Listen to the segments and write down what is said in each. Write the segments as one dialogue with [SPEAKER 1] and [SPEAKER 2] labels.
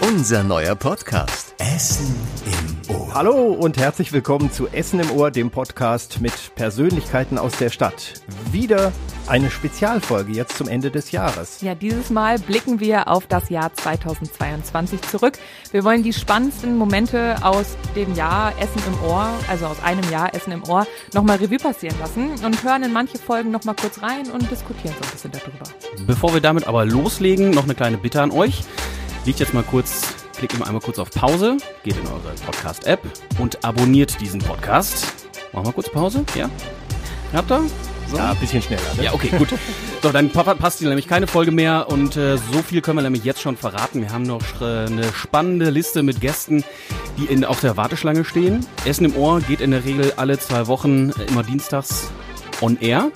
[SPEAKER 1] Unser neuer Podcast. Essen im Ohr.
[SPEAKER 2] Hallo und herzlich willkommen zu Essen im Ohr, dem Podcast mit Persönlichkeiten aus der Stadt. Wieder eine Spezialfolge jetzt zum Ende des Jahres.
[SPEAKER 3] Ja, dieses Mal blicken wir auf das Jahr 2022 zurück. Wir wollen die spannendsten Momente aus dem Jahr Essen im Ohr, also aus einem Jahr Essen im Ohr, nochmal Revue passieren lassen und hören in manche Folgen nochmal kurz rein und diskutieren so ein bisschen darüber.
[SPEAKER 4] Bevor wir damit aber loslegen, noch eine kleine Bitte an euch. Liegt jetzt mal kurz, klickt mal einmal kurz auf Pause, geht in eure Podcast-App und abonniert diesen Podcast. Machen wir kurz Pause? Ja? Habt ihr? So?
[SPEAKER 2] Ja, ein bisschen schneller. Ne?
[SPEAKER 4] Ja, okay, gut. So, dann pa- passt hier nämlich keine Folge mehr und äh, so viel können wir nämlich jetzt schon verraten. Wir haben noch äh, eine spannende Liste mit Gästen, die in, auf der Warteschlange stehen. Essen im Ohr geht in der Regel alle zwei Wochen äh, immer dienstags on air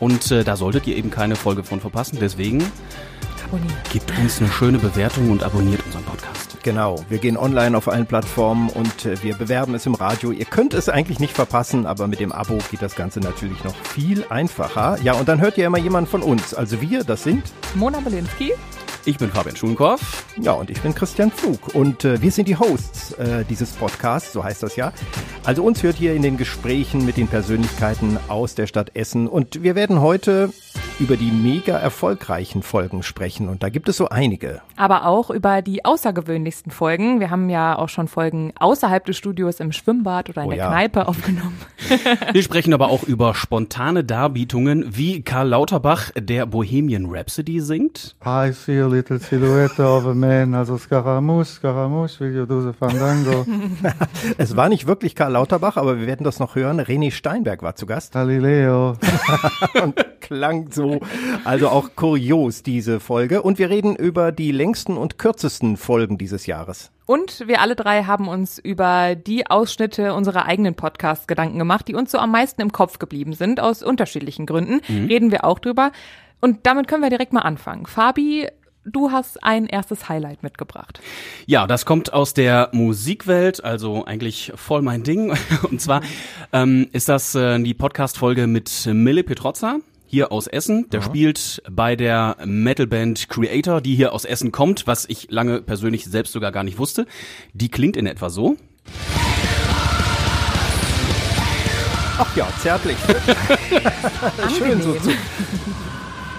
[SPEAKER 4] und äh, da solltet ihr eben keine Folge von verpassen. Deswegen
[SPEAKER 3] Abonnieren.
[SPEAKER 4] gebt uns eine schöne Bewertung und abonniert unseren Podcast.
[SPEAKER 2] Genau, wir gehen online auf allen Plattformen und äh, wir bewerben es im Radio. Ihr könnt es eigentlich nicht verpassen, aber mit dem Abo geht das Ganze natürlich noch viel einfacher. Ja, und dann hört ihr immer jemanden von uns. Also wir, das sind,
[SPEAKER 3] Mona Belinsky.
[SPEAKER 4] Ich bin Fabian Schulenkorf.
[SPEAKER 2] ja, und ich bin Christian Pflug. Und äh, wir sind die Hosts äh, dieses Podcasts, so heißt das ja. Also uns hört ihr in den Gesprächen mit den Persönlichkeiten aus der Stadt Essen. Und wir werden heute über die mega erfolgreichen Folgen sprechen. Und da gibt es so einige.
[SPEAKER 3] Aber auch über die außergewöhnlichsten Folgen. Wir haben ja auch schon Folgen außerhalb des Studios im Schwimmbad oder in
[SPEAKER 2] Oh
[SPEAKER 3] der
[SPEAKER 2] ja.
[SPEAKER 3] Kneipe aufgenommen.
[SPEAKER 4] Wir sprechen aber auch über spontane Darbietungen, wie Karl Lauterbach der Bohemian Rhapsody singt.
[SPEAKER 5] I see a little silhouette of a man, also Scaramouche, Scaramouche, will you do the fandango?
[SPEAKER 2] Es war nicht wirklich Karl Lauterbach, aber wir werden das noch hören. René Steinberg war zu Gast.
[SPEAKER 5] Galileo.
[SPEAKER 2] und klang so. Also auch kurios diese Folge. Und wir reden über die längsten und kürzesten Folgen dieses Jahres.
[SPEAKER 3] Und wir alle drei haben uns über die Ausschnitte unserer eigenen Podcasts Gedanken gemacht, die uns so am meisten im Kopf geblieben sind, aus unterschiedlichen Gründen. Reden wir auch drüber. Und damit können wir direkt mal anfangen. Fabi, du hast ein erstes Highlight mitgebracht.
[SPEAKER 4] Ja, das kommt aus der Musikwelt, also eigentlich voll mein Ding. Und zwar ähm, ist das äh, die Podcast-Folge mit Mille Petrozza. Hier aus Essen. Der spielt bei der Metalband Creator, die hier aus Essen kommt, was ich lange persönlich selbst sogar gar nicht wusste. Die klingt in etwa so.
[SPEAKER 2] Ach ja, zärtlich. Schön so zu,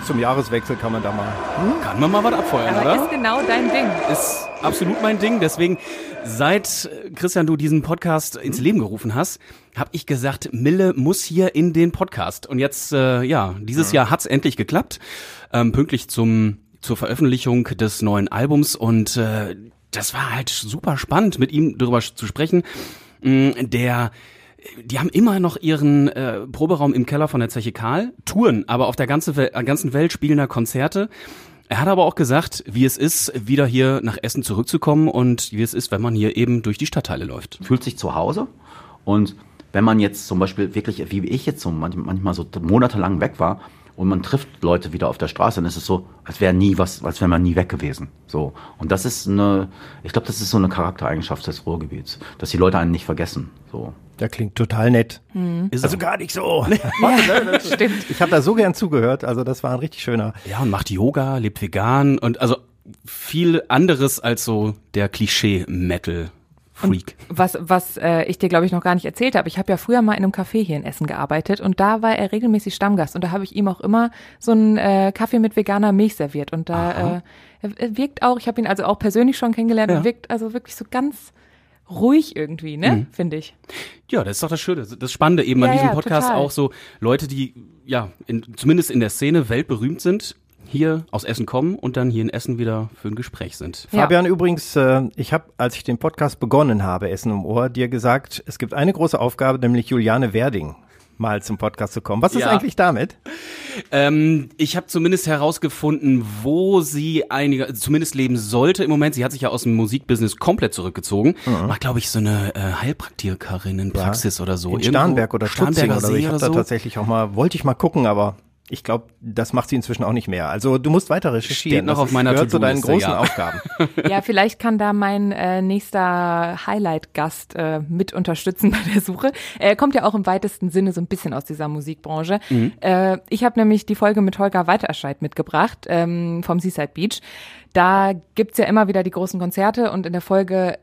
[SPEAKER 2] zum Jahreswechsel kann man da mal.
[SPEAKER 4] Kann man mal was abfeuern,
[SPEAKER 3] Aber
[SPEAKER 4] oder?
[SPEAKER 3] ist genau dein Ding.
[SPEAKER 4] ist absolut mein Ding. Deswegen, seit Christian du diesen Podcast ins Leben gerufen hast, habe ich gesagt, Mille muss hier in den Podcast. Und jetzt, äh, ja, dieses Jahr hat's endlich geklappt, ähm, pünktlich zum zur Veröffentlichung des neuen Albums. Und äh, das war halt super spannend, mit ihm darüber zu sprechen. Mm, Der die haben immer noch ihren äh, Proberaum im Keller von der Zeche Karl, touren, aber auf der ganzen, ganzen Welt spielen da Konzerte. Er hat aber auch gesagt, wie es ist, wieder hier nach Essen zurückzukommen und wie es ist, wenn man hier eben durch die Stadtteile läuft.
[SPEAKER 6] fühlt sich zu Hause. Und wenn man jetzt zum Beispiel wirklich, wie ich jetzt so manch- manchmal so monatelang weg war und man trifft Leute wieder auf der Straße, dann ist es so, als wäre nie was, als wäre man nie weg gewesen. So. Und das ist eine, ich glaube, das ist so eine Charaktereigenschaft des Ruhrgebiets, dass die Leute einen nicht vergessen. So.
[SPEAKER 2] Der klingt total nett.
[SPEAKER 4] Ist
[SPEAKER 2] Also gar nicht so. Stimmt. Ich habe da so gern zugehört. Also das war ein richtig schöner.
[SPEAKER 4] ja, und macht Yoga, lebt vegan und also viel anderes als so der Klischee-Metal-Freak.
[SPEAKER 3] Was, was äh, ich dir, glaube ich, noch gar nicht erzählt habe. Ich habe ja früher mal in einem Café hier in Essen gearbeitet und da war er regelmäßig Stammgast und da habe ich ihm auch immer so einen äh, Kaffee mit veganer Milch serviert und da äh, er, wirkt auch, ich habe ihn also auch persönlich schon kennengelernt
[SPEAKER 4] Ja.
[SPEAKER 3] und wirkt also wirklich so ganz ruhig irgendwie, ne,
[SPEAKER 4] Mhm.
[SPEAKER 3] finde ich.
[SPEAKER 4] Ja, das ist doch das Schöne, das Spannende eben
[SPEAKER 3] Ja,
[SPEAKER 4] an diesem
[SPEAKER 3] ja,
[SPEAKER 4] Podcast
[SPEAKER 3] total.
[SPEAKER 4] auch so Leute, die ja in, zumindest in der Szene weltberühmt sind, hier aus Essen kommen und dann hier in Essen wieder für ein Gespräch sind.
[SPEAKER 3] Ja.
[SPEAKER 2] Fabian, übrigens, äh, ich habe, als ich den Podcast begonnen habe, Essen im Ohr, dir gesagt, es gibt eine große Aufgabe, nämlich Juliane Werding mal zum Podcast zu kommen. Was ist
[SPEAKER 4] Ja.
[SPEAKER 2] eigentlich damit?
[SPEAKER 4] Ähm, ich habe zumindest herausgefunden, wo sie einige, zumindest leben sollte im Moment. Sie hat sich ja aus dem Musikbusiness komplett zurückgezogen. Macht, glaube ich, so eine äh, Heilpraktikerin in Praxis oder so.
[SPEAKER 2] In
[SPEAKER 4] Irgendwo-
[SPEAKER 2] Starnberg oder
[SPEAKER 4] Starnberger
[SPEAKER 2] oder so.
[SPEAKER 4] See
[SPEAKER 2] Ich habe
[SPEAKER 4] oder
[SPEAKER 2] da
[SPEAKER 4] so.
[SPEAKER 2] tatsächlich auch mal, wollte ich mal gucken, aber ich glaube, das macht sie inzwischen auch nicht mehr. Also du musst weiter recherchieren.
[SPEAKER 4] Steht noch
[SPEAKER 2] das
[SPEAKER 4] auf meiner
[SPEAKER 2] gehört zu deinen großen
[SPEAKER 4] ja.
[SPEAKER 2] Aufgaben.
[SPEAKER 3] Ja, vielleicht kann da mein äh, nächster Highlight-Gast äh, mit unterstützen bei der Suche. Er kommt ja auch im weitesten Sinne so ein bisschen aus dieser Musikbranche. Äh, ich habe nämlich die Folge mit Holger Weiterscheid mitgebracht ähm, vom Seaside Beach. Da gibt's ja immer wieder die großen Konzerte und in der Folge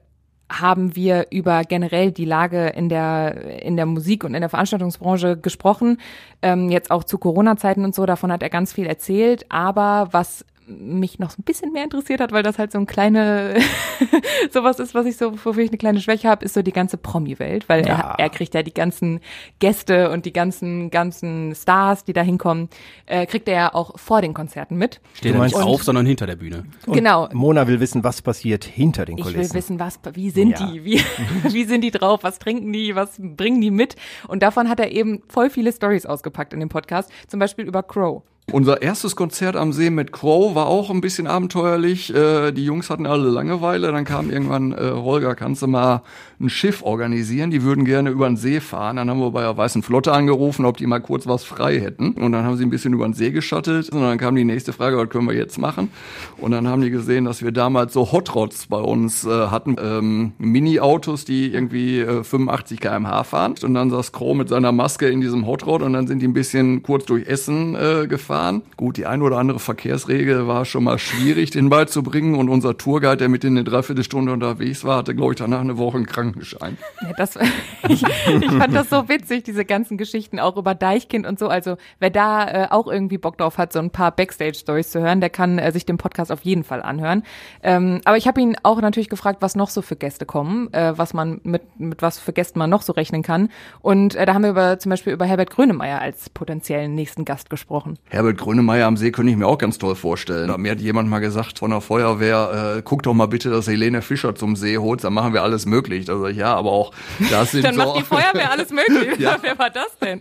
[SPEAKER 3] haben wir über generell die Lage in der in der Musik und in der Veranstaltungsbranche gesprochen. Ähm, jetzt auch zu Corona-Zeiten und so. Davon hat er ganz viel erzählt. Aber was mich noch so ein bisschen mehr interessiert hat, weil das halt so ein kleine sowas ist, was ich so, wofür ich eine kleine Schwäche habe, ist so die ganze Promi-Welt, weil
[SPEAKER 2] Ja.
[SPEAKER 3] er, er kriegt ja die ganzen Gäste und die ganzen ganzen Stars, die da hinkommen, äh, kriegt er ja auch vor den Konzerten mit.
[SPEAKER 4] Steht
[SPEAKER 2] Du
[SPEAKER 4] er nicht auf, sondern hinter der Bühne.
[SPEAKER 2] Und
[SPEAKER 3] Genau.
[SPEAKER 2] Mona will wissen, was passiert hinter den
[SPEAKER 3] Ich
[SPEAKER 2] Kulissen.
[SPEAKER 3] will wissen, was, wie sind
[SPEAKER 2] Ja.
[SPEAKER 3] die, wie, wie sind die drauf, was trinken die, was bringen die mit? Und davon hat er eben voll viele Stories ausgepackt in dem Podcast, zum Beispiel über Crow.
[SPEAKER 7] Unser erstes Konzert am See mit Crow war auch ein bisschen abenteuerlich. Äh, die Jungs hatten alle Langeweile. Dann kam irgendwann, äh, Holger, kannst du mal ein Schiff organisieren? Die würden gerne über den See fahren. Dann haben wir bei der Weißen Flotte angerufen, ob die mal kurz was frei hätten. Und dann haben sie ein bisschen über den See geschattelt. Und dann kam die nächste Frage, was können wir jetzt machen? Und dann haben die gesehen, dass wir damals so Hot Rods bei uns äh, hatten. Ähm, Mini-Autos, die irgendwie äh, 85 km/h fahren. Und dann saß Crow mit seiner Maske in diesem Hot Rod und dann sind die ein bisschen kurz durch Essen äh, gefahren. Gut, die ein oder andere Verkehrsregel war schon mal schwierig, den beizubringen. Und unser Tourguide, der mit denen eine Dreiviertelstunde unterwegs war, hatte, glaube ich, danach eine Woche einen Krankenschein.
[SPEAKER 3] Ja, das, ich, ich fand das so witzig, diese ganzen Geschichten auch über Deichkind und so. Also wer da äh, auch irgendwie Bock drauf hat, so ein paar Backstage-Stories zu hören, der kann äh, sich den Podcast auf jeden Fall anhören. Ähm, aber ich habe ihn auch natürlich gefragt, was noch so für Gäste kommen, äh, was man mit, mit was für Gästen man noch so rechnen kann. Und äh, da haben wir über, zum Beispiel über Herbert Grönemeyer als potenziellen nächsten Gast gesprochen.
[SPEAKER 7] Herbert Grönemeyer am See könnte ich mir auch ganz toll vorstellen. Mir hat jemand mal gesagt von der Feuerwehr, äh, guck doch mal bitte, dass Helene Fischer zum See holt, dann machen wir alles möglich. Da sag ich, ja, aber auch das sind
[SPEAKER 3] Dann
[SPEAKER 7] so...
[SPEAKER 3] macht die Feuerwehr alles möglich.
[SPEAKER 7] Ja.
[SPEAKER 3] Wer war das denn?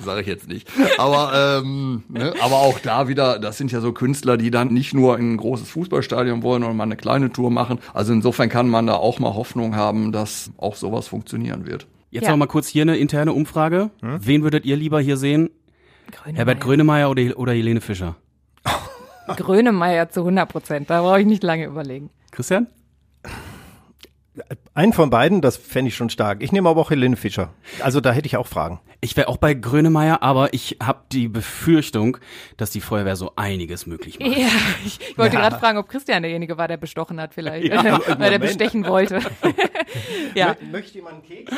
[SPEAKER 7] sage ich jetzt nicht. Aber, ähm, ne, aber auch da wieder, das sind ja so Künstler, die dann nicht nur in ein großes Fußballstadion wollen, sondern mal eine kleine Tour machen. Also insofern kann man da auch mal Hoffnung haben, dass auch sowas funktionieren wird.
[SPEAKER 4] Jetzt
[SPEAKER 3] Ja.
[SPEAKER 4] noch mal kurz hier eine interne Umfrage. Wen würdet ihr lieber hier sehen? Herbert Grönemeyer oder, oder Helene Fischer?
[SPEAKER 3] Grönemeyer zu 100 Prozent. Da brauche ich nicht lange überlegen.
[SPEAKER 4] Christian?
[SPEAKER 2] Einen von beiden, das fände ich schon stark. Ich nehme aber auch Helene Fischer. Also da hätte ich auch Fragen.
[SPEAKER 4] Ich wäre auch bei Grönemeyer, aber ich habe die Befürchtung, dass die Feuerwehr so einiges möglich macht.
[SPEAKER 3] Ja, ich, ich wollte gerade fragen, ob Christian derjenige war, der bestochen hat vielleicht.
[SPEAKER 2] Ja,
[SPEAKER 3] weil der
[SPEAKER 2] Moment.
[SPEAKER 3] bestechen wollte. ja.
[SPEAKER 2] Möchte jemand einen Keks?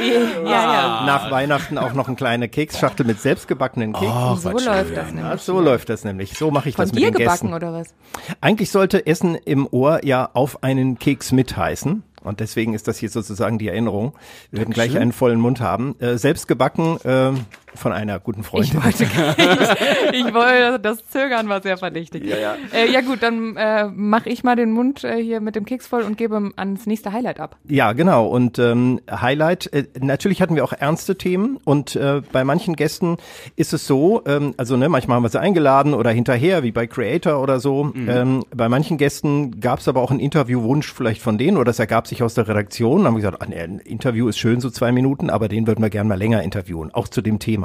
[SPEAKER 3] ja, ja.
[SPEAKER 2] Nach Weihnachten auch noch eine kleine Keksschachtel mit selbstgebackenen Keksen.
[SPEAKER 3] So läuft das
[SPEAKER 2] Ja,
[SPEAKER 3] nämlich.
[SPEAKER 2] so läuft das nämlich. So mache ich
[SPEAKER 3] Von
[SPEAKER 2] das mit
[SPEAKER 3] dir
[SPEAKER 2] den
[SPEAKER 3] gebacken
[SPEAKER 2] Gästen.
[SPEAKER 3] oder was?
[SPEAKER 2] Eigentlich sollte Essen im Ohr ja auf einen Keks mit heißen. Und deswegen ist das hier sozusagen die Erinnerung. Wir werden gleich einen vollen Mund haben. Äh, selbst gebacken äh, von einer guten Freundin.
[SPEAKER 3] Ich wollte, ich, ich wollte, das Zögern war sehr verdächtig. Ja, ja. Äh, ja gut, dann äh, mache ich mal den Mund äh, hier mit dem Keks voll und gebe ans nächste Highlight ab.
[SPEAKER 2] Ja, genau. Und ähm, Highlight, äh, natürlich hatten wir auch ernste Themen und äh, bei manchen Gästen ist es so, ähm, also ne, manchmal haben wir sie eingeladen oder hinterher, wie bei Creator oder so. Ähm, bei manchen Gästen gab es aber auch einen Interviewwunsch vielleicht von denen oder es ergab sich aus der Redaktion. Haben wir gesagt, ah, ein Interview ist schön, so zwei Minuten, aber den würden wir gerne mal länger interviewen, auch zu dem Thema.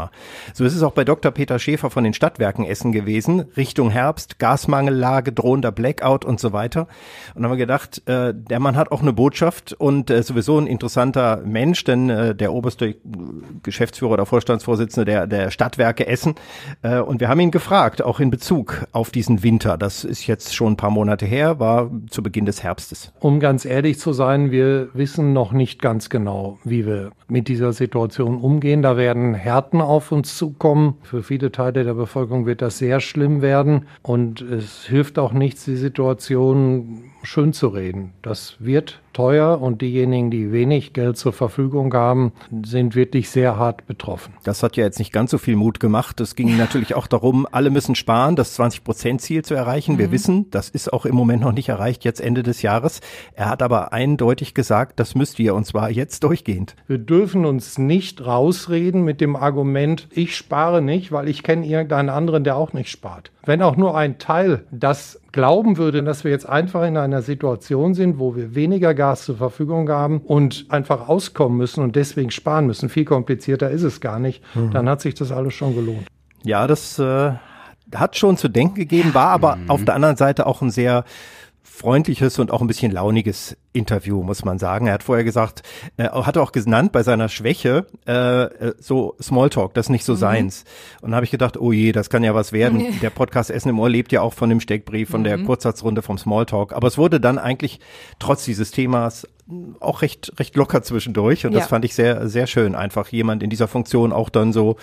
[SPEAKER 2] So ist es auch bei Dr. Peter Schäfer von den Stadtwerken Essen gewesen, Richtung Herbst, Gasmangellage, drohender Blackout und so weiter. Und dann haben wir gedacht, äh, der Mann hat auch eine Botschaft und äh, sowieso ein interessanter Mensch, denn äh, der oberste Geschäftsführer oder Vorstandsvorsitzende der, der Stadtwerke Essen. Äh, und wir haben ihn gefragt, auch in Bezug auf diesen Winter. Das ist jetzt schon ein paar Monate her, war zu Beginn des Herbstes.
[SPEAKER 5] Um ganz ehrlich zu sein, wir wissen noch nicht ganz genau, wie wir mit dieser Situation umgehen. Da werden Härten auf uns zukommen. Für viele Teile der Bevölkerung wird das sehr schlimm werden. Und es hilft auch nichts, die Situation schön zu reden. Das wird teuer und diejenigen, die wenig Geld zur Verfügung haben, sind wirklich sehr hart betroffen.
[SPEAKER 2] Das hat ja jetzt nicht ganz so viel Mut gemacht. Es ging natürlich auch darum, alle müssen sparen, das 20-Prozent-Ziel zu erreichen. Wir wissen, das ist auch im Moment noch nicht erreicht, jetzt Ende des Jahres. Er hat aber eindeutig gesagt, das müsst ihr, und zwar jetzt durchgehend.
[SPEAKER 5] Wir dürfen uns nicht rausreden mit dem Argument, ich spare nicht, weil ich kenne irgendeinen anderen, der auch nicht spart. Wenn auch nur ein Teil das glauben würde, dass wir jetzt einfach in einer Situation sind, wo wir weniger Gas zur Verfügung haben und einfach auskommen müssen und deswegen sparen müssen, viel komplizierter ist es gar nicht, dann hat sich das alles schon gelohnt.
[SPEAKER 2] Ja, das äh, hat schon zu denken gegeben, war aber auf der anderen Seite auch ein sehr freundliches und auch ein bisschen launiges Interview, muss man sagen. Er hat vorher gesagt, äh, hat auch genannt bei seiner Schwäche, äh, äh, so Smalltalk, das ist nicht so seins. Und da habe ich gedacht, oh je, das kann ja was werden. Der Podcast Essen im Ohr lebt ja auch von dem Steckbrief, von der Kurzsatzrunde vom Smalltalk. Aber es wurde dann eigentlich trotz dieses Themas auch recht, recht locker zwischendurch. Und das
[SPEAKER 3] Ja.
[SPEAKER 2] fand ich sehr, sehr schön. Einfach jemand in dieser Funktion auch dann so,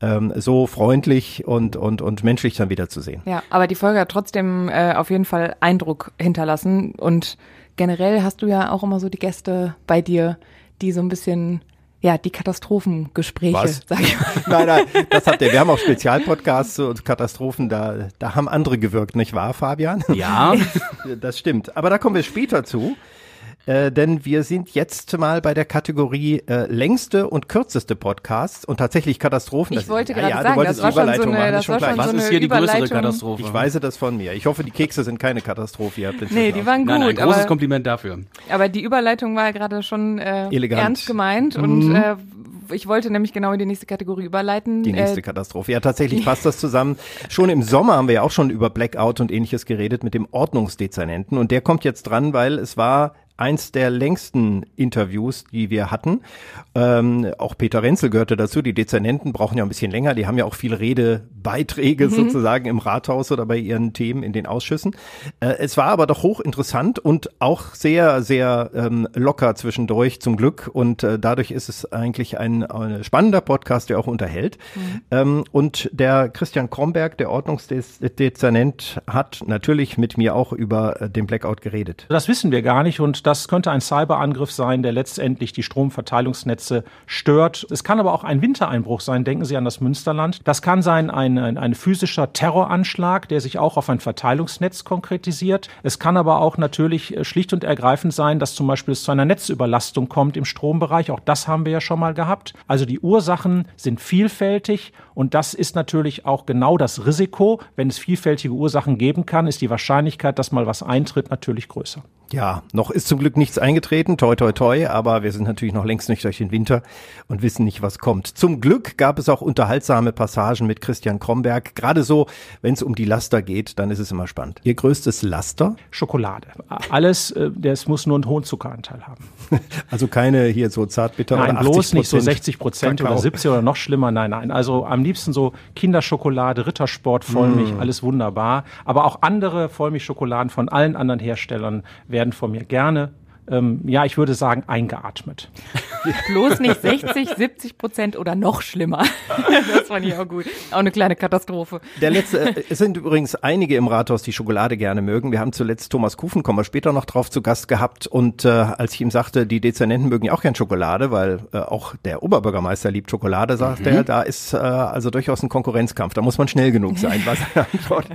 [SPEAKER 2] ähm, so freundlich und, und, und menschlich dann wieder zu sehen.
[SPEAKER 3] Ja, aber die Folge hat trotzdem äh, auf jeden Fall Eindruck hinterlassen. Und generell hast du ja auch immer so die Gäste bei dir, die so ein bisschen, ja, die Katastrophengespräche,
[SPEAKER 2] Was?
[SPEAKER 3] sag ich mal.
[SPEAKER 2] Nein, nein, das hat der. Wir haben auch Spezialpodcasts und Katastrophen, da, da haben andere gewirkt, nicht wahr, Fabian?
[SPEAKER 4] Ja,
[SPEAKER 2] Das stimmt. Aber da kommen wir später zu. Äh, denn wir sind jetzt mal bei der Kategorie äh, längste und kürzeste Podcasts und tatsächlich Katastrophen.
[SPEAKER 3] Ich
[SPEAKER 2] Das-
[SPEAKER 3] wollte
[SPEAKER 2] ja,
[SPEAKER 3] gerade
[SPEAKER 2] ja, du
[SPEAKER 3] sagen,
[SPEAKER 2] wolltest
[SPEAKER 3] das war
[SPEAKER 2] die
[SPEAKER 3] schon so
[SPEAKER 2] Überleitung
[SPEAKER 3] eine,
[SPEAKER 2] machen,
[SPEAKER 3] das
[SPEAKER 2] ist schon
[SPEAKER 3] war schon
[SPEAKER 4] was
[SPEAKER 3] so
[SPEAKER 4] ist hier die größere. Katastrophe?
[SPEAKER 2] Ich weise das von mir. Ich hoffe, die Kekse sind keine Katastrophe. Ihr habt den
[SPEAKER 3] Nee, die waren gut,
[SPEAKER 4] nein, ein großes
[SPEAKER 3] aber,
[SPEAKER 4] Kompliment dafür.
[SPEAKER 3] aber die Überleitung war gerade schon äh,
[SPEAKER 2] Elegant. Mhm.
[SPEAKER 3] ernst gemeint und äh, ich wollte nämlich genau in die nächste Kategorie überleiten.
[SPEAKER 2] Die nächste
[SPEAKER 3] äh,
[SPEAKER 2] Katastrophe. Ja, tatsächlich passt das zusammen. Schon im Sommer haben wir ja auch schon über Blackout und ähnliches geredet mit dem Ordnungsdezernenten. Und der kommt jetzt dran, weil es war eins der längsten Interviews, die wir hatten. Ähm, auch Peter Renzel gehörte dazu. Die Dezernenten brauchen ja ein bisschen länger. Die haben ja auch viele Redebeiträge sozusagen im Rathaus oder bei ihren Themen in den Ausschüssen. Äh, es war aber doch hochinteressant und auch sehr, sehr ähm, locker zwischendurch zum Glück. Und äh, dadurch ist es eigentlich ein, ein spannender Podcast, der auch unterhält. Ähm, und der Christian Kromberg, der Ordnungsdezernent, hat natürlich mit mir auch über äh, den Blackout geredet.
[SPEAKER 8] Das wissen wir gar nicht und das könnte ein Cyberangriff sein, der letztendlich die Stromverteilungsnetze stört. Es kann aber auch ein Wintereinbruch sein. Denken Sie an das Münsterland. Das kann sein ein, ein, ein physischer Terroranschlag, der sich auch auf ein Verteilungsnetz konkretisiert. Es kann aber auch natürlich äh, schlicht und ergreifend sein, dass zum Beispiel es zu einer Netzüberlastung kommt im Strombereich. Auch das haben wir ja schon mal gehabt. Also die Ursachen sind vielfältig und das ist natürlich auch genau das Risiko. Wenn es vielfältige Ursachen geben kann, ist die Wahrscheinlichkeit, dass mal was eintritt, natürlich größer.
[SPEAKER 2] Ja, noch ist zum Glück nichts eingetreten, toi toi toi, aber wir sind natürlich noch längst nicht durch den Winter und wissen nicht, was kommt. Zum Glück gab es auch unterhaltsame Passagen mit Christian Kromberg. Gerade so, wenn es um die Laster geht, dann ist es immer spannend. Ihr größtes Laster?
[SPEAKER 8] Schokolade. Alles, äh, das muss nur einen hohen Zuckeranteil haben.
[SPEAKER 2] Also keine hier so zartbitter
[SPEAKER 8] Nein,
[SPEAKER 2] oder 80
[SPEAKER 8] bloß nicht so 60 Prozent oder
[SPEAKER 2] Kakao.
[SPEAKER 8] 70 oder noch schlimmer. Nein, nein. Also am liebsten so Kinderschokolade, Rittersport, Vollmilch, alles wunderbar. Aber auch andere Vollmilchschokoladen von allen anderen Herstellern werden von mir gerne, ähm, ja, ich würde sagen, eingeatmet.
[SPEAKER 3] bloß nicht 60, 70 Prozent oder noch schlimmer. das fand ich auch gut. Auch eine kleine Katastrophe.
[SPEAKER 2] Der letzte, äh, es sind übrigens einige im Rathaus, die Schokolade gerne mögen. Wir haben zuletzt Thomas Kufen, kommen wir später noch drauf, zu Gast gehabt. Und äh, als ich ihm sagte, die Dezernenten mögen ja auch gern Schokolade, weil äh, auch der Oberbürgermeister liebt Schokolade, sagt er, da ist äh, also durchaus ein Konkurrenzkampf. Da muss man schnell genug sein, was er antwortet.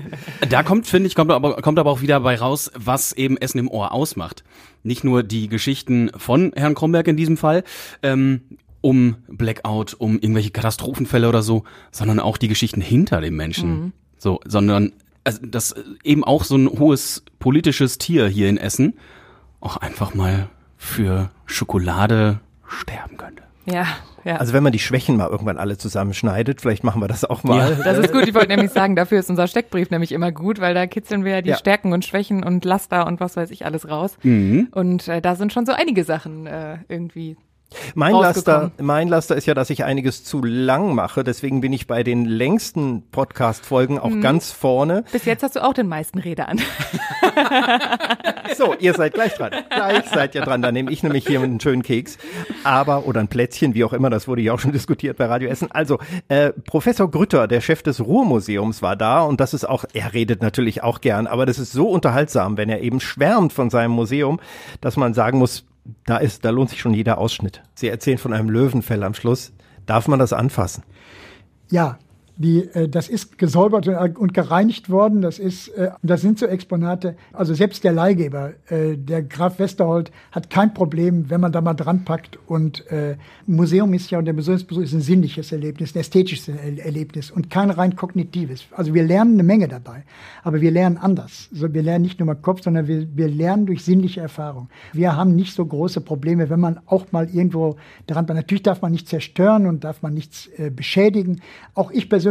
[SPEAKER 4] Da kommt, finde ich, kommt aber, kommt aber auch wieder bei raus, was eben Essen im Ohr ausmacht. Nicht nur die Geschichten von Herrn Kromberg in diesem Fall, ähm, um Blackout, um irgendwelche Katastrophenfälle oder so, sondern auch die Geschichten hinter dem Menschen. So, sondern also, dass eben auch so ein hohes politisches Tier hier in Essen auch einfach mal für Schokolade sterben könnte.
[SPEAKER 3] Ja, ja.
[SPEAKER 2] Also wenn man die Schwächen mal irgendwann alle zusammenschneidet, vielleicht machen wir das auch mal.
[SPEAKER 3] das ist gut. Ich wollte nämlich sagen, dafür ist unser Steckbrief nämlich immer gut, weil da kitzeln wir ja die
[SPEAKER 2] Ja.
[SPEAKER 3] Stärken und Schwächen und Laster und was weiß ich alles raus.
[SPEAKER 2] Mhm.
[SPEAKER 3] Und äh, da sind schon so einige Sachen äh, irgendwie.
[SPEAKER 2] Mein Laster, mein Laster ist ja, dass ich einiges zu lang mache. Deswegen bin ich bei den längsten Podcast-Folgen auch ganz vorne.
[SPEAKER 3] Bis jetzt hast du auch den meisten Rede an.
[SPEAKER 2] So, ihr seid gleich dran. Gleich seid ihr dran. Da nehme ich nämlich hier einen schönen Keks. Aber, oder ein Plätzchen, wie auch immer, das wurde ja auch schon diskutiert bei Radio Essen. Also, äh, Professor Grütter, der Chef des Ruhrmuseums, war da und das ist auch, er redet natürlich auch gern, aber das ist so unterhaltsam, wenn er eben schwärmt von seinem Museum, dass man sagen muss, da ist, da lohnt sich schon jeder Ausschnitt. Sie erzählen von einem Löwenfell am Schluss. Darf man das anfassen?
[SPEAKER 9] Ja, die, äh, das ist gesäubert und, gereinigt worden. Das ist, äh, das sind so Exponate. Also selbst der Leihgeber, äh, der Graf Westerhold, hat kein Problem, wenn man da mal dran packt. Und äh, Museum ist ja und der Museumsbesuch ist ein sinnliches Erlebnis, ein ästhetisches Er- Erlebnis und kein rein kognitives. Also wir lernen eine Menge dabei, aber wir lernen anders. Also wir lernen nicht nur mal Kopf, sondern wir, wir lernen durch sinnliche Erfahrung. Wir haben nicht so große Probleme, wenn man auch mal irgendwo dran. Natürlich darf man nicht zerstören und darf man nichts äh, beschädigen. Auch ich persönlich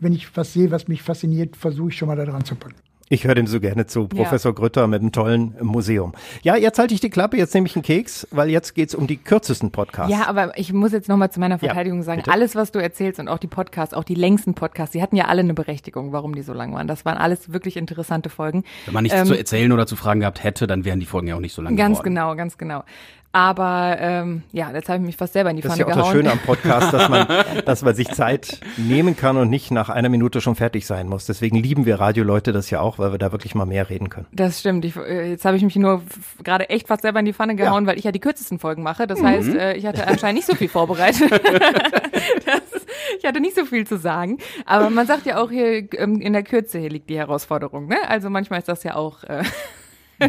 [SPEAKER 9] wenn ich was sehe, was mich fasziniert, versuche ich schon mal da dran zu packen.
[SPEAKER 2] Ich höre dem so gerne zu, Professor ja. Grütter mit einem tollen Museum. Ja, jetzt halte ich die Klappe, jetzt nehme ich einen Keks, weil jetzt geht's um die kürzesten Podcasts.
[SPEAKER 3] Ja, aber ich muss jetzt nochmal zu meiner Verteidigung ja, sagen, bitte? alles, was du erzählst und auch die Podcasts, auch die längsten Podcasts, die hatten ja alle eine Berechtigung, warum die so lang waren. Das waren alles wirklich interessante Folgen.
[SPEAKER 4] Wenn man nichts ähm, zu erzählen oder zu fragen gehabt hätte, dann wären die Folgen ja auch nicht so lang
[SPEAKER 3] Ganz
[SPEAKER 4] geworden.
[SPEAKER 3] genau, ganz genau. Aber ähm, ja, jetzt habe ich mich fast selber in die
[SPEAKER 2] das
[SPEAKER 3] Pfanne
[SPEAKER 2] gehauen.
[SPEAKER 3] Das ist
[SPEAKER 2] ja auch das Schöne am Podcast, dass man, dass man sich Zeit nehmen kann und nicht nach einer Minute schon fertig sein muss. Deswegen lieben wir Radioleute das ja auch, weil wir da wirklich mal mehr reden können.
[SPEAKER 3] Das stimmt. Ich, äh, jetzt habe ich mich nur gerade echt fast selber in die Pfanne gehauen, ja. weil ich ja die kürzesten Folgen mache. Das mhm. heißt, äh, ich hatte anscheinend nicht so viel vorbereitet. das, ich hatte nicht so viel zu sagen. Aber man sagt ja auch hier, ähm, in der Kürze hier liegt die Herausforderung. Ne? Also manchmal ist das ja auch... Äh,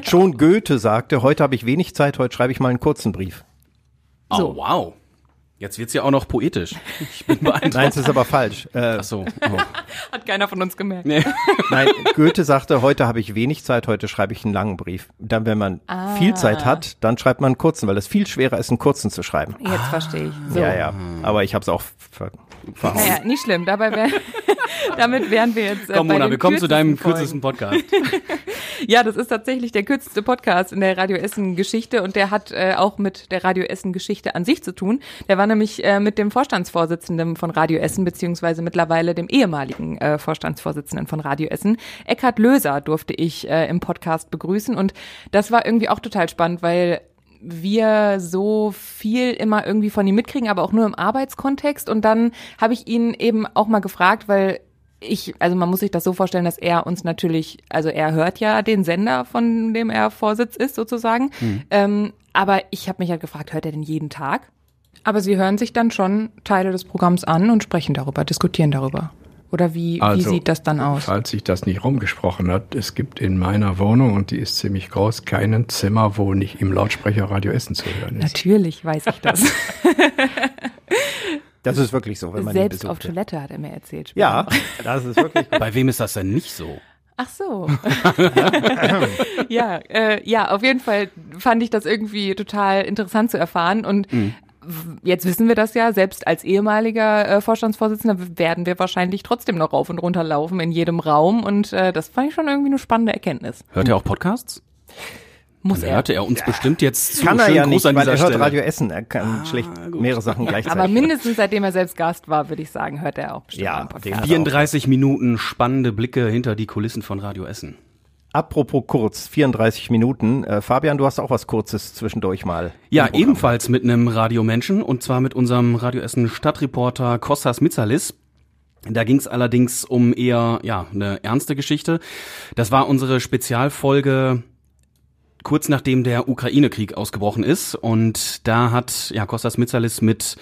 [SPEAKER 2] Schon Goethe sagte, heute habe ich wenig Zeit, heute schreibe ich mal einen kurzen Brief.
[SPEAKER 4] So. Oh, wow. Jetzt wird's ja auch noch poetisch. Ich bin beeindruckt.
[SPEAKER 2] Nein, es ist aber falsch.
[SPEAKER 3] Äh, Ach so. Oh. Hat keiner von uns gemerkt.
[SPEAKER 2] Nee. Nein, Goethe sagte, heute habe ich wenig Zeit, heute schreibe ich einen langen Brief. Dann, wenn man ah. viel Zeit hat, dann schreibt man einen kurzen, weil es viel schwerer ist, einen kurzen zu schreiben.
[SPEAKER 3] Jetzt ah. verstehe ich.
[SPEAKER 2] So. Ja, ja. Aber ich habe es auch ver verhauen.
[SPEAKER 3] Naja, nicht schlimm. Dabei wär, damit wären wir jetzt.
[SPEAKER 4] Äh, Komm, Mona, wir kommen zu deinem kürzesten Podcast.
[SPEAKER 3] ja, das ist tatsächlich der kürzeste Podcast in der Radio Essen Geschichte und der hat äh, auch mit der Radio Essen Geschichte an sich zu tun. Der war nämlich äh, mit dem Vorstandsvorsitzenden von Radio Essen, beziehungsweise mittlerweile dem ehemaligen äh, Vorstandsvorsitzenden von Radio Essen, Eckhard Löser, durfte ich äh, im Podcast begrüßen. Und das war irgendwie auch total spannend, weil wir so viel immer irgendwie von ihm mitkriegen, aber auch nur im Arbeitskontext. Und dann habe ich ihn eben auch mal gefragt, weil ich, also man muss sich das so vorstellen, dass er uns natürlich, also er hört ja den Sender, von dem er Vorsitz ist sozusagen. Mhm. Ähm, aber ich habe mich halt gefragt, hört er denn jeden Tag? Aber sie hören sich dann schon Teile des Programms an und sprechen darüber, diskutieren darüber. Oder wie, also, wie sieht das dann aus?
[SPEAKER 10] Falls sich das nicht rumgesprochen hat, es gibt in meiner Wohnung, und die ist ziemlich groß, keinen Zimmer, wo nicht im Lautsprecher Radio Essen zu hören ist.
[SPEAKER 3] Natürlich weiß ich das.
[SPEAKER 2] Das ist wirklich so, wenn man
[SPEAKER 3] Selbst auf Toilette hat er mir erzählt.
[SPEAKER 2] Ja, das ist wirklich.
[SPEAKER 4] Bei wem ist das denn nicht so?
[SPEAKER 3] Ach so. ja, äh, ja, auf jeden Fall fand ich das irgendwie total interessant zu erfahren und mhm jetzt wissen wir das ja, selbst als ehemaliger äh, Vorstandsvorsitzender werden wir wahrscheinlich trotzdem noch rauf und runter laufen in jedem Raum und äh, das fand ich schon irgendwie eine spannende Erkenntnis.
[SPEAKER 4] Hört ihr auch Podcasts?
[SPEAKER 3] Muss er.
[SPEAKER 4] Hörte er uns ja. bestimmt jetzt zu.
[SPEAKER 2] Kann er ja nicht, weil er hört Stelle. Radio Essen. Er kann ah, schlecht gut. mehrere Sachen gleichzeitig.
[SPEAKER 3] Aber mindestens seitdem er selbst Gast war, würde ich sagen, hört er auch bestimmt
[SPEAKER 4] ja, einen Podcast. 34 Minuten spannende Blicke hinter die Kulissen von Radio Essen.
[SPEAKER 2] Apropos kurz, 34 Minuten. Äh, Fabian, du hast auch was Kurzes zwischendurch mal.
[SPEAKER 4] Ja, ebenfalls mit einem Radiomenschen und zwar mit unserem Radioessen Stadtreporter Kostas Mitzalis. Da ging es allerdings um eher ja eine ernste Geschichte. Das war unsere Spezialfolge kurz nachdem der Ukraine-Krieg ausgebrochen ist und da hat ja Kostas Mitzalis mit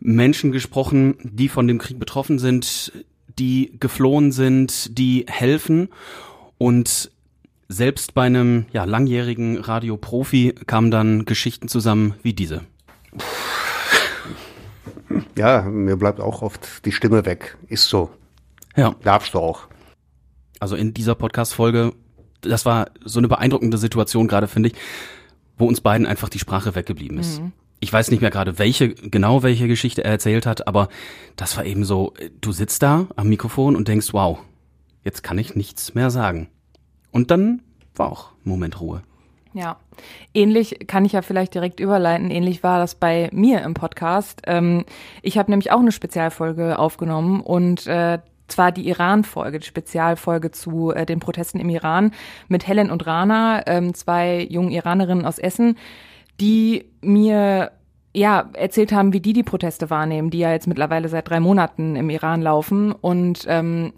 [SPEAKER 4] Menschen gesprochen, die von dem Krieg betroffen sind, die geflohen sind, die helfen und selbst bei einem ja, langjährigen Radioprofi kamen dann Geschichten zusammen wie diese.
[SPEAKER 11] Ja, mir bleibt auch oft die Stimme weg. Ist so.
[SPEAKER 4] Ja.
[SPEAKER 11] Darfst du auch.
[SPEAKER 4] Also in dieser Podcast-Folge, das war so eine beeindruckende Situation gerade, finde ich, wo uns beiden einfach die Sprache weggeblieben ist. Mhm. Ich weiß nicht mehr gerade, welche, genau welche Geschichte er erzählt hat, aber das war eben so, du sitzt da am Mikrofon und denkst, wow, jetzt kann ich nichts mehr sagen. Und dann war auch Moment Ruhe.
[SPEAKER 3] Ja, ähnlich kann ich ja vielleicht direkt überleiten. Ähnlich war das bei mir im Podcast. Ähm, ich habe nämlich auch eine Spezialfolge aufgenommen und äh, zwar die Iran-Folge, die Spezialfolge zu äh, den Protesten im Iran mit Helen und Rana, ähm, zwei jungen Iranerinnen aus Essen, die mir ja, erzählt haben, wie die die Proteste wahrnehmen, die ja jetzt mittlerweile seit drei Monaten im Iran laufen und ähm,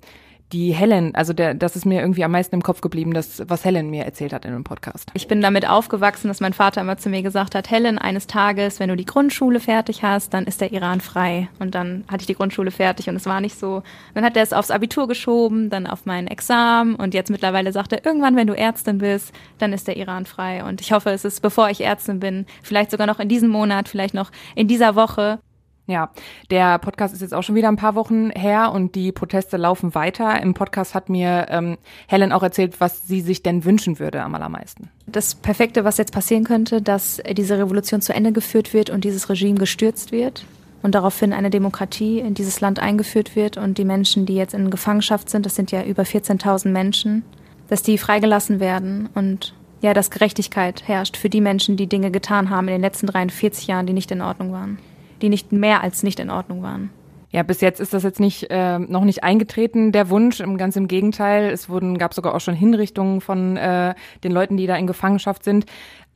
[SPEAKER 3] die Helen, also der, das ist mir irgendwie am meisten im Kopf geblieben, das, was Helen mir erzählt hat in dem Podcast.
[SPEAKER 12] Ich bin damit aufgewachsen, dass mein Vater immer zu mir gesagt hat, Helen, eines Tages, wenn du die Grundschule fertig hast, dann ist der Iran frei. Und dann hatte ich die Grundschule fertig und es war nicht so. Dann hat er es aufs Abitur geschoben, dann auf mein Examen und jetzt mittlerweile sagt er, irgendwann, wenn du Ärztin bist, dann ist der Iran frei. Und ich hoffe, es ist, bevor ich Ärztin bin, vielleicht sogar noch in diesem Monat, vielleicht noch in dieser Woche,
[SPEAKER 3] ja, der Podcast ist jetzt auch schon wieder ein paar Wochen her und die Proteste laufen weiter. Im Podcast hat mir ähm, Helen auch erzählt, was sie sich denn wünschen würde am allermeisten.
[SPEAKER 12] Das Perfekte, was jetzt passieren könnte, dass diese Revolution zu Ende geführt wird und dieses Regime gestürzt wird und daraufhin eine Demokratie in dieses Land eingeführt wird und die Menschen, die jetzt in Gefangenschaft sind, das sind ja über 14.000 Menschen, dass die freigelassen werden und ja, dass Gerechtigkeit herrscht für die Menschen, die Dinge getan haben in den letzten 43 Jahren, die nicht in Ordnung waren, die nicht mehr als nicht in Ordnung waren.
[SPEAKER 3] Ja, bis jetzt ist das jetzt nicht äh, noch nicht eingetreten, der Wunsch. Ganz im Gegenteil, es wurden gab sogar auch schon Hinrichtungen von äh, den Leuten, die da in Gefangenschaft sind.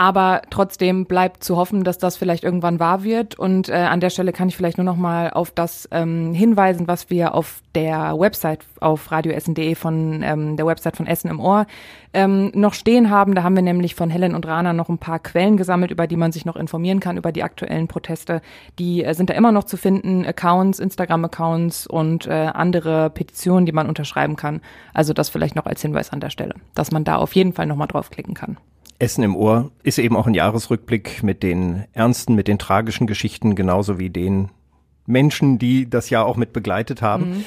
[SPEAKER 3] Aber trotzdem bleibt zu hoffen, dass das vielleicht irgendwann wahr wird. Und äh, an der Stelle kann ich vielleicht nur noch mal auf das ähm, hinweisen, was wir auf der Website auf radioessen.de von ähm, der Website von Essen im Ohr ähm, noch stehen haben. Da haben wir nämlich von Helen und Rana noch ein paar Quellen gesammelt, über die man sich noch informieren kann über die aktuellen Proteste. Die äh, sind da immer noch zu finden, Accounts, Instagram-Accounts und äh, andere Petitionen, die man unterschreiben kann. Also das vielleicht noch als Hinweis an der Stelle, dass man da auf jeden Fall noch mal draufklicken kann.
[SPEAKER 2] Essen im Ohr ist eben auch ein Jahresrückblick mit den ernsten, mit den tragischen Geschichten, genauso wie den Menschen, die das Jahr auch mit begleitet haben. Mhm.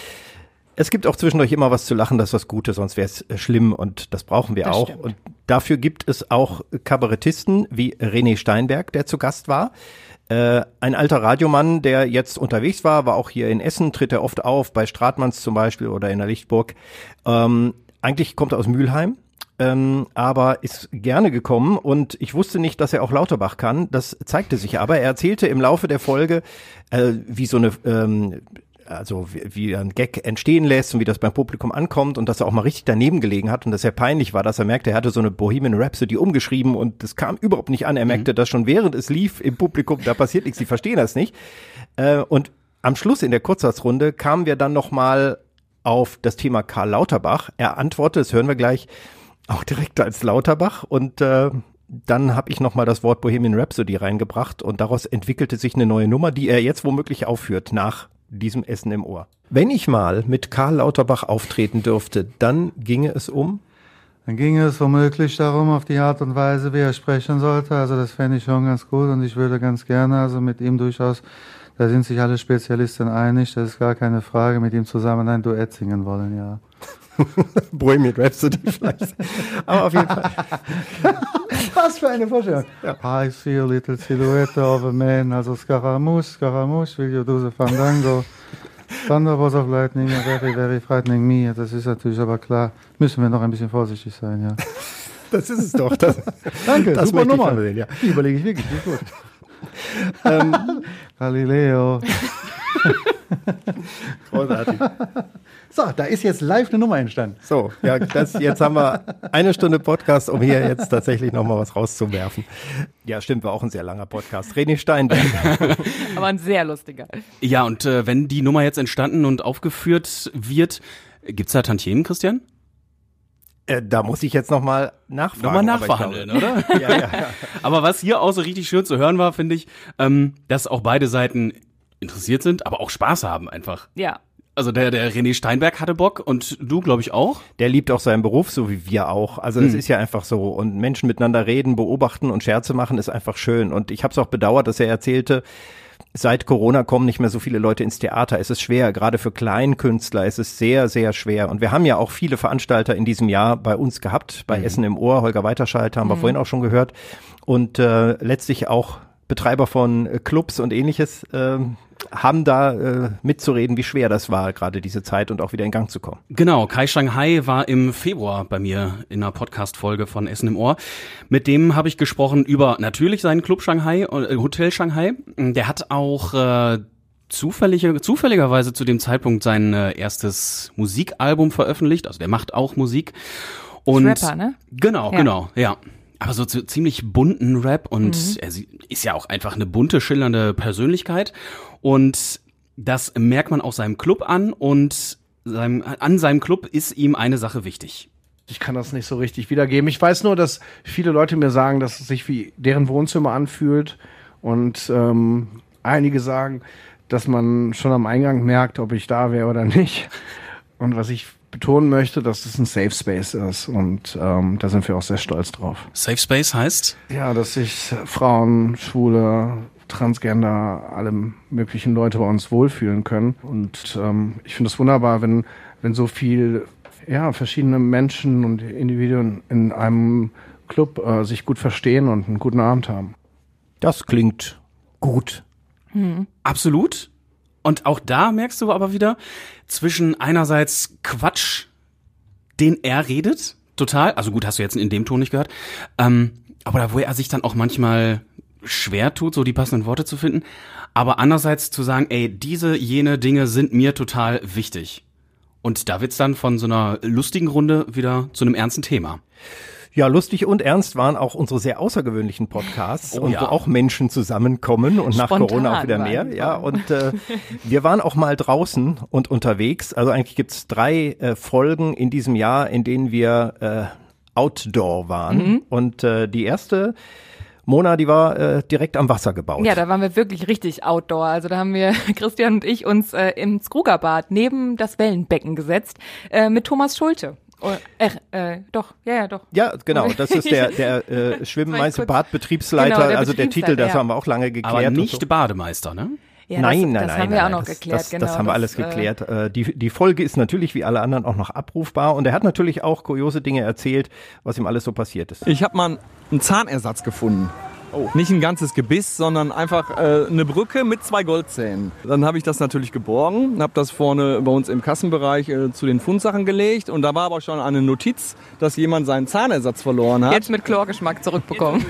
[SPEAKER 2] Es gibt auch zwischendurch immer was zu lachen, das ist was Gutes, sonst wäre es äh, schlimm und das brauchen wir das auch. Stimmt. Und dafür gibt es auch Kabarettisten wie René Steinberg, der zu Gast war. Äh, ein alter Radiomann, der jetzt unterwegs war, war auch hier in Essen, tritt er oft auf, bei Stratmanns zum Beispiel oder in der Lichtburg. Ähm, eigentlich kommt er aus Mülheim, ähm, aber ist gerne gekommen und ich wusste nicht, dass er auch Lauterbach kann. Das zeigte sich aber. Er erzählte im Laufe der Folge, äh, wie so eine ähm, also wie, wie ein Gag entstehen lässt und wie das beim Publikum ankommt und dass er auch mal richtig daneben gelegen hat und dass er peinlich war, dass er merkte, er hatte so eine Bohemian Rhapsody umgeschrieben und das kam überhaupt nicht an. Er merkte, mhm. dass schon während es lief im Publikum, da passiert nichts, sie verstehen das nicht. Äh, und am Schluss in der Kurzsatzrunde kamen wir dann nochmal auf das Thema Karl Lauterbach. Er antwortete, das hören wir gleich, auch direkt als Lauterbach und äh, dann habe ich nochmal das Wort Bohemian Rhapsody reingebracht und daraus entwickelte sich eine neue Nummer, die er jetzt womöglich aufführt nach diesem Essen im Ohr. Wenn ich mal mit Karl Lauterbach auftreten dürfte, dann ginge es um?
[SPEAKER 13] Dann ginge es womöglich darum, auf die Art und Weise, wie er sprechen sollte. Also das fände ich schon ganz gut und ich würde ganz gerne, also mit ihm durchaus, da sind sich alle Spezialisten einig, das ist gar keine Frage, mit ihm zusammen ein Duett singen wollen, ja.
[SPEAKER 2] Bohemian Rhapsody vielleicht. Aber auf jeden Fall.
[SPEAKER 13] Was für eine Vorstellung. Ja. I see a little silhouette of a man, also Scaramouche, Scaramouche, will you do the fandango? Thunder was of lightning, very, very frightening me. Das ist natürlich aber klar. Müssen wir noch ein bisschen vorsichtig sein, ja.
[SPEAKER 2] Das ist es doch. Das,
[SPEAKER 13] Danke,
[SPEAKER 2] das
[SPEAKER 13] super Nummer.
[SPEAKER 2] Sehen, ja.
[SPEAKER 13] Die überlege ich wirklich, gut. ähm, Galileo.
[SPEAKER 2] Großartig.
[SPEAKER 13] So, da ist jetzt live eine Nummer entstanden.
[SPEAKER 2] So, ja, das, jetzt haben wir eine Stunde Podcast, um hier jetzt tatsächlich nochmal was rauszuwerfen. Ja, stimmt, war auch ein sehr langer Podcast. René Steinberg.
[SPEAKER 3] Aber ein sehr lustiger.
[SPEAKER 4] Ja, und äh, wenn die Nummer jetzt entstanden und aufgeführt wird, gibt's da Tantiemen, Christian?
[SPEAKER 2] Äh, da muss ich jetzt nochmal nachfragen.
[SPEAKER 4] Nochmal nachverhandeln, oder? ja, ja, ja. Aber was hier auch so richtig schön zu hören war, finde ich, ähm, dass auch beide Seiten interessiert sind, aber auch Spaß haben einfach.
[SPEAKER 3] Ja.
[SPEAKER 4] Also der, der René Steinberg hatte Bock und du, glaube ich, auch.
[SPEAKER 2] Der liebt auch seinen Beruf, so wie wir auch. Also das hm. ist ja einfach so. Und Menschen miteinander reden, beobachten und Scherze machen ist einfach schön. Und ich habe es auch bedauert, dass er erzählte, seit Corona kommen nicht mehr so viele Leute ins Theater. Es ist schwer, gerade für Kleinkünstler ist es sehr, sehr schwer. Und wir haben ja auch viele Veranstalter in diesem Jahr bei uns gehabt, bei mhm. Essen im Ohr, Holger Weiterschalter haben mhm. wir vorhin auch schon gehört. Und äh, letztlich auch Betreiber von äh, Clubs und ähnliches äh, haben da äh, mitzureden, wie schwer das war, gerade diese Zeit und auch wieder in Gang zu kommen.
[SPEAKER 4] Genau, Kai Shanghai war im Februar bei mir in einer Podcast-Folge von Essen im Ohr. Mit dem habe ich gesprochen über natürlich seinen Club Shanghai, äh, Hotel Shanghai. Der hat auch äh, zufällige, zufälligerweise zu dem Zeitpunkt sein äh, erstes Musikalbum veröffentlicht. Also der macht auch Musik. Und
[SPEAKER 3] Rapper, ne?
[SPEAKER 4] Genau, ja. genau, ja aber so zu ziemlich bunten Rap und mhm. er ist ja auch einfach eine bunte, schillernde Persönlichkeit und das merkt man auch seinem Club an und seinem, an seinem Club ist ihm eine Sache wichtig.
[SPEAKER 14] Ich kann das nicht so richtig wiedergeben. Ich weiß nur, dass viele Leute mir sagen, dass es sich wie deren Wohnzimmer anfühlt und ähm, einige sagen, dass man schon am Eingang merkt, ob ich da wäre oder nicht. Und was ich betonen möchte, dass es ein Safe Space ist und ähm, da sind wir auch sehr stolz drauf.
[SPEAKER 4] Safe Space heißt?
[SPEAKER 14] Ja, dass sich Frauen, Schwule, Transgender, alle möglichen Leute bei uns wohlfühlen können. Und ähm, ich finde es wunderbar, wenn, wenn so viel ja, verschiedene Menschen und Individuen in einem Club äh, sich gut verstehen und einen guten Abend haben.
[SPEAKER 2] Das klingt gut.
[SPEAKER 4] Hm. Absolut. Und auch da merkst du aber wieder zwischen einerseits Quatsch, den er redet, total, also gut, hast du jetzt in dem Ton nicht gehört, ähm, aber da, wo er sich dann auch manchmal schwer tut, so die passenden Worte zu finden, aber andererseits zu sagen, ey, diese, jene Dinge sind mir total wichtig. Und da wird's dann von so einer lustigen Runde wieder zu einem ernsten Thema.
[SPEAKER 2] Ja, lustig und ernst waren auch unsere sehr außergewöhnlichen Podcasts
[SPEAKER 4] Oh
[SPEAKER 2] und
[SPEAKER 4] ja.
[SPEAKER 2] wo auch Menschen zusammenkommen und nach
[SPEAKER 3] Spontan
[SPEAKER 2] Corona auch wieder
[SPEAKER 3] waren
[SPEAKER 2] mehr.
[SPEAKER 3] die
[SPEAKER 2] Ja, und äh, wir waren auch mal draußen und unterwegs. Also eigentlich gibt's drei äh, Folgen in diesem Jahr, in denen wir äh, Outdoor waren.
[SPEAKER 3] Mhm.
[SPEAKER 2] Und äh, die erste Mona, die war äh, direkt am Wasser gebaut.
[SPEAKER 3] Ja, da waren wir wirklich richtig outdoor. Also da haben wir, Christian und ich, uns äh, ins Krugerbad neben das Wellenbecken gesetzt äh, mit Thomas Schulte. Oh, äh, äh, doch, ja, ja, doch.
[SPEAKER 2] Ja, genau. Das ist der, der äh, Schwimmmeister Badbetriebsleiter,
[SPEAKER 3] Genau, der
[SPEAKER 2] also der Titel, das
[SPEAKER 3] ja.
[SPEAKER 2] haben wir auch lange geklärt.
[SPEAKER 4] Aber
[SPEAKER 2] und
[SPEAKER 4] nicht
[SPEAKER 2] so.
[SPEAKER 4] Bademeister, ne?
[SPEAKER 3] Ja,
[SPEAKER 2] nein,
[SPEAKER 3] das,
[SPEAKER 2] nein,
[SPEAKER 3] das
[SPEAKER 2] nein.
[SPEAKER 3] haben wir
[SPEAKER 2] nein,
[SPEAKER 3] auch noch
[SPEAKER 2] das,
[SPEAKER 3] geklärt,
[SPEAKER 2] das,
[SPEAKER 3] genau.
[SPEAKER 2] Das haben wir alles
[SPEAKER 3] äh,
[SPEAKER 2] geklärt. Äh, die, die Folge ist natürlich wie alle anderen auch noch abrufbar und er hat natürlich auch kuriose Dinge erzählt, was ihm alles so passiert ist.
[SPEAKER 15] Ich habe mal einen Zahnersatz gefunden. Nicht ein ganzes Gebiss, sondern einfach äh, eine Brücke mit zwei Goldzähnen. Dann habe ich das natürlich geborgen, habe das vorne bei uns im Kassenbereich äh, zu den Fundsachen gelegt und da war aber schon eine Notiz, dass jemand seinen Zahnersatz verloren hat.
[SPEAKER 3] Jetzt mit Chlorgeschmack zurückbekommen.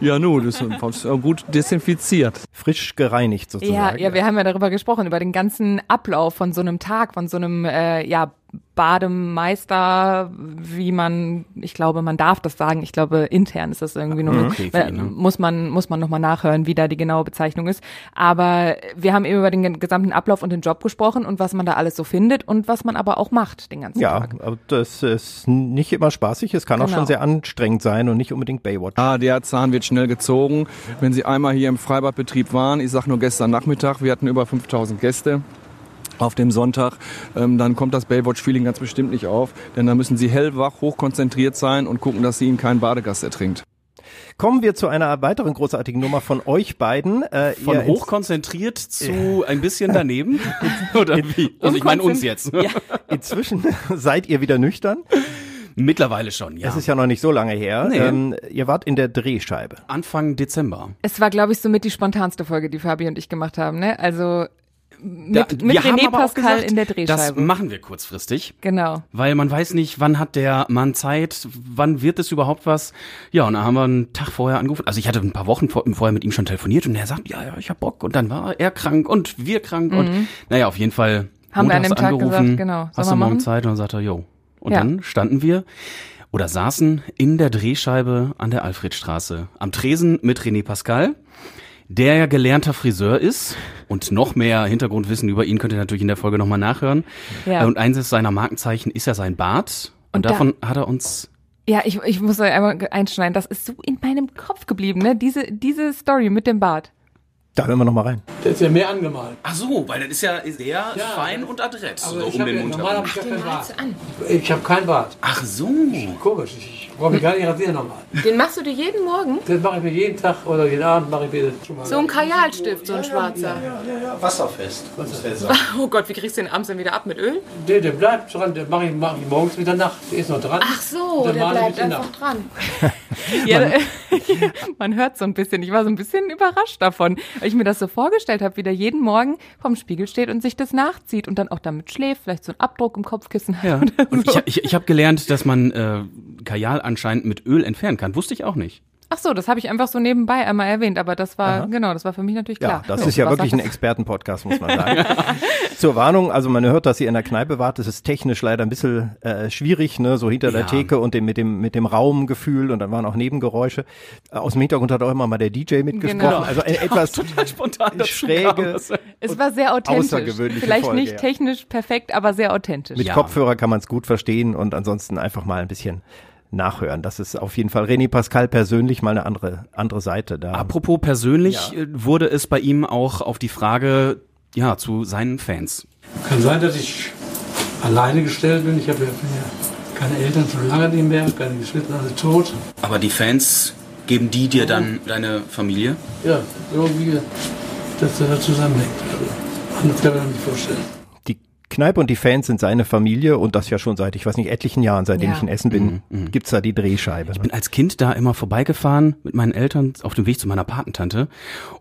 [SPEAKER 15] Ja, nu, das ist äh, gut desinfiziert.
[SPEAKER 2] Frisch gereinigt
[SPEAKER 3] Ja,
[SPEAKER 2] sozusagen.
[SPEAKER 3] ja, wir haben ja darüber gesprochen, über den ganzen Ablauf von so einem Tag, von so einem, äh, ja, Bademeister, wie man, ich glaube, man darf das sagen. Ich glaube, intern ist das irgendwie nur,
[SPEAKER 4] Mhm. Okay,
[SPEAKER 3] muss man, muss man nochmal nachhören, wie da die genaue Bezeichnung ist. Aber wir haben eben über den ge- gesamten Ablauf und den Job gesprochen und was man da alles so findet und was man aber auch macht den ganzen
[SPEAKER 2] Ja,
[SPEAKER 3] Tag.
[SPEAKER 2] aber das ist nicht immer spaßig. Es kann auch
[SPEAKER 3] Genau.
[SPEAKER 2] schon sehr anstrengend sein und nicht unbedingt Baywatch.
[SPEAKER 15] Ah, der Zahn wird schnell gezogen. Wenn Sie einmal hier im Freibadbetrieb waren, ich sag nur gestern Nachmittag, wir hatten über 5000 Gäste auf dem Sonntag, ähm, dann kommt das Baywatch-Feeling ganz bestimmt nicht auf, denn da müssen Sie hellwach, hochkonzentriert sein und gucken, dass Sie Ihnen kein Badegast ertrinkt.
[SPEAKER 2] Kommen wir zu einer weiteren großartigen Nummer von euch beiden. Äh,
[SPEAKER 4] Von hochkonzentriert zu ein bisschen daneben? Oder wie? Also ich meine uns jetzt.
[SPEAKER 2] Ja. Inzwischen seid ihr wieder nüchtern.
[SPEAKER 4] Mittlerweile schon, ja.
[SPEAKER 2] Das ist ja noch nicht so lange her.
[SPEAKER 4] Nee.
[SPEAKER 2] Ähm, ihr wart in der Drehscheibe.
[SPEAKER 4] Anfang Dezember.
[SPEAKER 3] Es war, glaube ich, somit die spontanste Folge, die Fabi und ich gemacht haben, ne? Also
[SPEAKER 4] Da-
[SPEAKER 3] mit René Pascal
[SPEAKER 4] gesagt,
[SPEAKER 3] in der
[SPEAKER 4] Das
[SPEAKER 3] Drehscheibe.
[SPEAKER 4] machen wir kurzfristig.
[SPEAKER 3] Genau.
[SPEAKER 4] Weil man weiß nicht, wann hat der Mann Zeit, wann wird es überhaupt was. Ja, und dann haben wir einen Tag vorher angerufen. Also ich hatte ein paar Wochen vor, vorher mit ihm schon telefoniert und er sagt, ja, ja, ich hab Bock. Und dann war er krank und wir krank und
[SPEAKER 3] Mhm.
[SPEAKER 4] naja, auf jeden Fall
[SPEAKER 3] Haben wir an dem Tag
[SPEAKER 4] angerufen,
[SPEAKER 3] gesagt, genau,
[SPEAKER 4] Hast du morgen? Zeit? Und dann sagt er, jo. Und
[SPEAKER 3] Ja.
[SPEAKER 4] dann standen wir oder saßen in der Drehscheibe an der Alfredstraße am Tresen mit René Pascal, der ja gelernter Friseur ist und noch mehr Hintergrundwissen über ihn könnt ihr natürlich in der Folge nochmal nachhören.
[SPEAKER 3] Ja.
[SPEAKER 4] Und eines seiner Markenzeichen ist ja sein Bart. Und,
[SPEAKER 3] Und da-
[SPEAKER 4] davon hat er uns
[SPEAKER 3] Ja, ich, ich muss da einmal einschneiden. Das ist so in meinem Kopf geblieben, ne? Diese, diese Story mit dem Bart.
[SPEAKER 2] Da hören wir noch mal rein.
[SPEAKER 16] Der ist ja mehr angemalt.
[SPEAKER 4] Ach so, weil das ist ja sehr fein und adrett.
[SPEAKER 16] Aber
[SPEAKER 4] so
[SPEAKER 16] ich
[SPEAKER 4] um
[SPEAKER 16] hab
[SPEAKER 4] den
[SPEAKER 16] ja,
[SPEAKER 4] Mund
[SPEAKER 16] normal ich ja keinen Bart. Ich habe keinen Bart.
[SPEAKER 4] Ach so.
[SPEAKER 16] Komisch. Ich brauche mich gar nicht rasieren normal.
[SPEAKER 17] Den machst du dir jeden Morgen?
[SPEAKER 16] Das mache ich mir jeden Tag oder jeden Abend mache ich mir das schon mal.
[SPEAKER 17] So ein Kajalstift, so ein schwarzer.
[SPEAKER 16] Wasserfest.
[SPEAKER 17] Oh Gott, wie kriegst du den abends dann wieder ab mit Öl?
[SPEAKER 16] Der, der bleibt dran, der mache ich, mach ich morgens wieder Nacht. Der ist noch dran.
[SPEAKER 17] Ach so, der bleibt einfach dran.
[SPEAKER 3] Ja, man hört so ein bisschen. Ich war so ein bisschen überrascht davon, weil ich mir das so vorgestellt habe, wie der jeden Morgen vorm Spiegel steht und sich das nachzieht und dann auch damit schläft, vielleicht so einen Abdruck im Kopfkissen hat.
[SPEAKER 4] Ja. Und
[SPEAKER 3] so.
[SPEAKER 4] ich, ich, ich habe gelernt, dass man äh, Kajal anscheinend mit Öl entfernen kann. Wusste ich auch nicht.
[SPEAKER 3] Ach so, das habe ich einfach so nebenbei einmal erwähnt, aber das war, genau, das war für mich natürlich
[SPEAKER 2] Ja,
[SPEAKER 3] klar.
[SPEAKER 2] das
[SPEAKER 3] So,
[SPEAKER 2] ist ja wirklich ein? Expertenpodcast, muss man sagen. Zur Warnung, also man hört, dass ihr in der Kneipe wart. Das ist technisch leider ein bisschen äh, schwierig, ne? so hinter der
[SPEAKER 4] Ja.
[SPEAKER 2] Theke und dem, mit, dem, mit dem Raumgefühl und dann waren auch Nebengeräusche. Äh, aus dem Hintergrund hat auch immer mal der DJ mitgesprochen.
[SPEAKER 3] Genau.
[SPEAKER 2] Also eine etwas
[SPEAKER 4] total spontan
[SPEAKER 2] schräge,
[SPEAKER 4] es.
[SPEAKER 3] War sehr authentisch. Vielleicht
[SPEAKER 2] Folge,
[SPEAKER 3] nicht
[SPEAKER 2] ja.
[SPEAKER 3] technisch perfekt, aber sehr authentisch.
[SPEAKER 2] mit Kopfhörer kann man es gut verstehen und ansonsten einfach mal ein bisschen nachhören. Das ist auf jeden Fall René Pascal persönlich mal eine andere, andere Seite da.
[SPEAKER 4] Apropos persönlich äh, wurde es bei ihm auch auf die Frage ja zu seinen Fans.
[SPEAKER 16] Kann sein, dass ich alleine gestellt bin. Ich habe ja, ja keine Eltern schon lange nicht mehr, keine Geschwister, alle tot.
[SPEAKER 4] Aber die Fans geben die dir dann deine Familie?
[SPEAKER 16] Ja, irgendwie, dass das da zusammenhängt. Also, anders kann man sich nicht vorstellen.
[SPEAKER 2] Die Kneipe und die Fans sind seine Familie und das ja schon seit, ich weiß nicht, etlichen Jahren, seitdem
[SPEAKER 4] Ja.
[SPEAKER 2] ich in Essen bin,
[SPEAKER 4] Mhm,
[SPEAKER 2] gibt's da die Drehscheibe.
[SPEAKER 4] Ich bin als Kind da immer vorbeigefahren mit meinen Eltern auf dem Weg zu meiner Patentante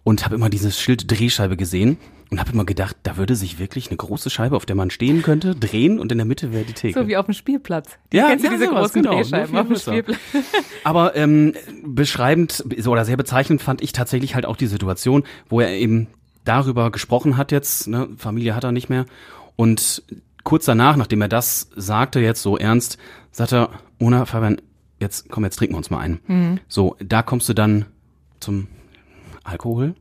[SPEAKER 4] und habe immer dieses Schild Drehscheibe gesehen und habe immer gedacht, da würde sich wirklich eine große Scheibe, auf der man stehen könnte, drehen und in der Mitte wäre die Theke.
[SPEAKER 3] So wie auf dem Spielplatz. Die
[SPEAKER 4] Ja,
[SPEAKER 3] kennst du
[SPEAKER 4] ja,
[SPEAKER 3] diese
[SPEAKER 4] sowas,
[SPEAKER 3] großen
[SPEAKER 4] genau,
[SPEAKER 3] Drehscheiben auf dem. Spielplatz?
[SPEAKER 4] Aber ähm, beschreibend so oder sehr bezeichnend fand ich tatsächlich halt auch die Situation, wo er eben darüber gesprochen hat jetzt, ne, Familie hat er nicht mehr. Und kurz danach, nachdem er das sagte, jetzt so ernst, sagt er, Ona, Fabian, jetzt komm, jetzt trinken wir uns mal ein.
[SPEAKER 3] Mhm.
[SPEAKER 4] So, da kommst du dann zum Alkohol.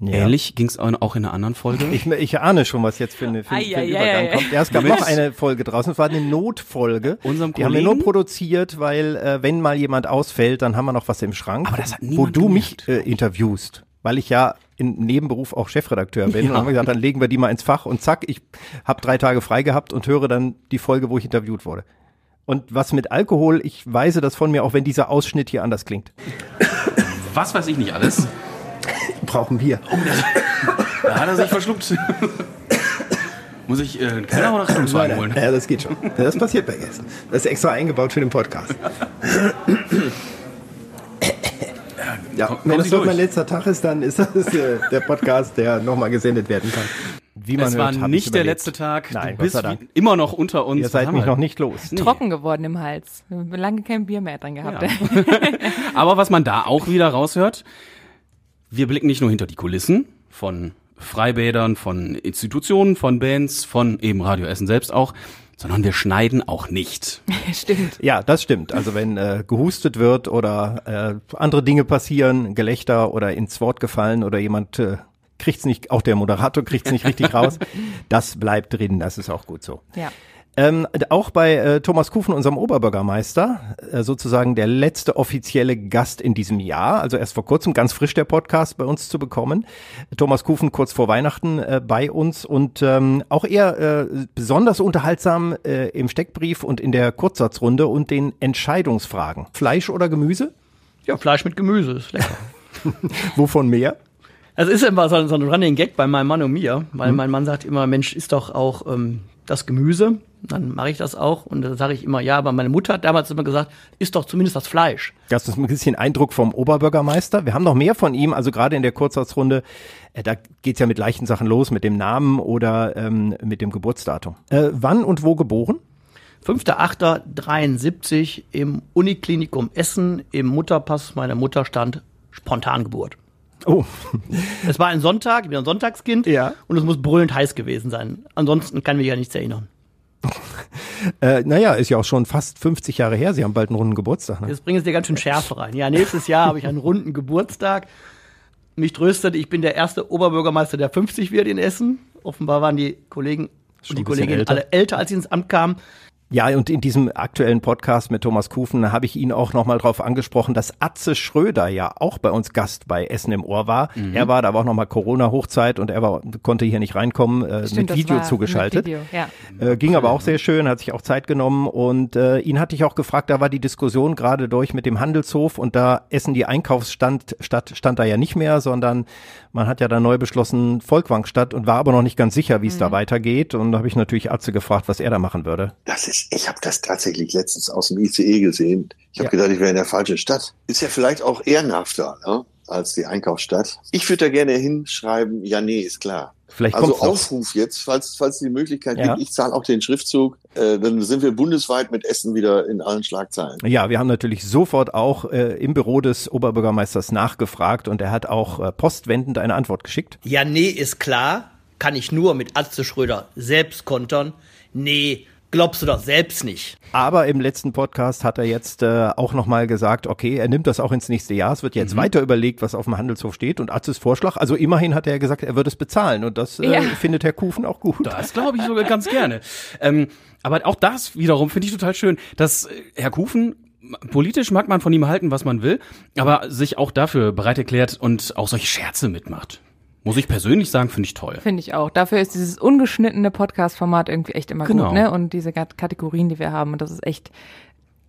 [SPEAKER 2] Ja.
[SPEAKER 4] Ähnlich ging es auch in einer anderen Folge.
[SPEAKER 2] Ich, ich ahne schon, was jetzt für, eine, für, für Übergang kommt. Ja, es gab noch eine Folge draußen, es war eine Notfolge.
[SPEAKER 4] Unserem
[SPEAKER 2] Die haben wir nur
[SPEAKER 4] Kollegen?
[SPEAKER 2] produziert, weil äh, wenn mal jemand ausfällt, dann haben wir noch was im Schrank,
[SPEAKER 4] Aber das hat
[SPEAKER 2] wo du mich äh, interviewst. Weil ich ja in Nebenberuf auch Chefredakteur bin.
[SPEAKER 4] Ja.
[SPEAKER 2] Und haben gesagt, dann legen wir die mal ins Fach und zack, ich habe drei Tage frei gehabt und höre dann die Folge, wo ich interviewt wurde. Und was mit Alkohol, ich weise das von mir, auch wenn dieser Ausschnitt hier anders klingt.
[SPEAKER 4] Was weiß ich nicht alles.
[SPEAKER 2] Brauchen wir.
[SPEAKER 4] Da hat er sich verschluckt. Muss ich äh, einen Keller oder Rettungswagen holen?
[SPEAKER 2] Ja, das geht schon. Das passiert bei Gästen. Das ist extra eingebaut für den Podcast. Ja,
[SPEAKER 4] Komm-
[SPEAKER 2] wenn das
[SPEAKER 4] durch.
[SPEAKER 2] mein letzter Tag ist, dann ist das äh, der Podcast, der nochmal gesendet werden kann. Wie man
[SPEAKER 4] es
[SPEAKER 2] hört,
[SPEAKER 4] war nicht
[SPEAKER 2] ich
[SPEAKER 4] der letzte Tag.
[SPEAKER 2] Nein,
[SPEAKER 4] du bist immer noch unter uns.
[SPEAKER 2] Ihr seid mich noch nicht los.
[SPEAKER 4] Nee.
[SPEAKER 3] Trocken geworden im Hals. Lange kein Bier mehr drin gehabt.
[SPEAKER 4] Ja. Aber was man da auch wieder raushört, wir blicken nicht nur hinter die Kulissen von Freibädern, von Institutionen, von Bands, von eben Radio Essen selbst auch, sondern wir schneiden auch nicht.
[SPEAKER 3] Stimmt.
[SPEAKER 2] Ja, das stimmt. Also wenn äh, gehustet wird oder äh, andere Dinge passieren, Gelächter oder ins Wort gefallen oder jemand äh, kriegt's nicht, auch der Moderator kriegt's nicht richtig raus, das bleibt drin. Das ist auch gut so.
[SPEAKER 3] Ja.
[SPEAKER 2] Ähm, auch bei äh, Thomas Kufen, unserem Oberbürgermeister, äh, sozusagen der letzte offizielle Gast in diesem Jahr, also erst vor kurzem, ganz frisch der Podcast bei uns zu bekommen. Thomas Kufen kurz vor Weihnachten äh, bei uns und ähm, auch er äh, besonders unterhaltsam äh, im Steckbrief und in der Kurzsatzrunde und den Entscheidungsfragen. Fleisch oder Gemüse?
[SPEAKER 18] Ja, Fleisch mit Gemüse ist lecker.
[SPEAKER 2] Wovon mehr?
[SPEAKER 18] Also ist immer so, so ein Running Gag bei meinem Mann und mir, weil mein Mann sagt immer, Mensch, ist doch auch ähm, das Gemüse. Dann mache ich das auch und dann sage ich immer, ja, aber meine Mutter hat damals immer gesagt, ist doch zumindest das Fleisch.
[SPEAKER 2] Das ist ein bisschen Eindruck vom Oberbürgermeister. Wir haben noch mehr von ihm, also gerade in der Kurzsatzrunde. Äh, da geht's ja mit leichten Sachen los, mit dem Namen oder ähm, mit dem Geburtsdatum. Äh, wann und wo geboren?
[SPEAKER 18] 5.8.73 im Uniklinikum Essen im Mutterpass meiner Mutter stand Spontangeburt.
[SPEAKER 2] Oh.
[SPEAKER 18] Es war ein Sonntag, ich bin ein Sonntagskind
[SPEAKER 2] Ja.
[SPEAKER 18] und es muss brüllend heiß gewesen sein. Ansonsten kann mich ja nichts erinnern.
[SPEAKER 2] Äh, naja, ist ja auch schon fast 50 Jahre her. Sie haben bald einen runden Geburtstag. Ne?
[SPEAKER 18] Jetzt bringen Sie dir ganz schön Schärfe rein. Ja, nächstes Jahr habe ich einen runden Geburtstag. Mich tröstet, ich bin der erste Oberbürgermeister, der 50 wird in Essen. Offenbar waren die Kollegen
[SPEAKER 2] Schon
[SPEAKER 18] und die Kolleginnen alle älter, als sie ins Amt kamen.
[SPEAKER 2] Ja, und in diesem aktuellen Podcast mit Thomas Kufen habe ich ihn auch nochmal drauf angesprochen, dass Atze Schröder ja auch bei uns Gast bei Essen im Ohr war.
[SPEAKER 3] Mhm.
[SPEAKER 2] Er war, da war auch nochmal Corona-Hochzeit und er war, konnte hier nicht reinkommen, äh,
[SPEAKER 3] Stimmt,
[SPEAKER 2] mit Video zugeschaltet.
[SPEAKER 3] Mit Video, ja.
[SPEAKER 2] Äh, ging aber auch sehr schön, hat sich auch Zeit genommen und äh, ihn hatte ich auch gefragt, da war die Diskussion gerade durch mit dem Handelshof und da Essen die Einkaufsstand statt stand da ja nicht mehr, sondern man hat ja da neu beschlossen Volkwang statt und war aber noch nicht ganz sicher, wie es da weitergeht und da habe ich natürlich Atze gefragt, was er da machen würde.
[SPEAKER 19] Das ist, ich habe das tatsächlich letztens aus dem ICE gesehen. Ich habe
[SPEAKER 2] Ja.
[SPEAKER 19] gedacht, ich wäre in der falschen Stadt. Ist ja vielleicht auch ehrenhafter ne, als die Einkaufsstadt. Ich würde da gerne hinschreiben, ja, nee, ist klar.
[SPEAKER 2] Vielleicht
[SPEAKER 19] also. Aufruf jetzt, falls, falls die Möglichkeit
[SPEAKER 2] Ja.
[SPEAKER 19] gibt, ich zahle auch den Schriftzug, äh, dann sind wir bundesweit mit Essen wieder in allen Schlagzeilen.
[SPEAKER 2] Ja, wir haben natürlich sofort auch äh, im Büro des Oberbürgermeisters nachgefragt und er hat auch äh, postwendend eine Antwort geschickt.
[SPEAKER 18] Ja, nee, ist klar. Kann ich nur mit Atze Schröder selbst kontern. Nee, glaubst du doch selbst nicht.
[SPEAKER 2] Aber im letzten Podcast hat er jetzt äh, auch nochmal gesagt, okay, er nimmt das auch ins nächste Jahr. Es wird jetzt
[SPEAKER 4] Mhm.
[SPEAKER 2] weiter überlegt, was auf dem Handelshof steht. Und Atzes Vorschlag, also immerhin hat er gesagt, er würde es bezahlen. Und das äh,
[SPEAKER 4] Ja.
[SPEAKER 2] findet Herr Kufen auch gut.
[SPEAKER 4] Das glaube ich sogar ganz gerne. Ähm, aber auch das wiederum finde ich total schön, dass äh, Herr Kufen politisch mag man von ihm halten, was man will, aber sich auch dafür bereit erklärt und auch solche Scherze mitmacht. Muss ich persönlich sagen, finde ich toll.
[SPEAKER 3] Finde ich auch. Dafür ist dieses ungeschnittene Podcast-Format irgendwie echt immer
[SPEAKER 4] Genau.
[SPEAKER 3] gut, ne? Und diese Kat- Kategorien, die wir haben, und das ist echt,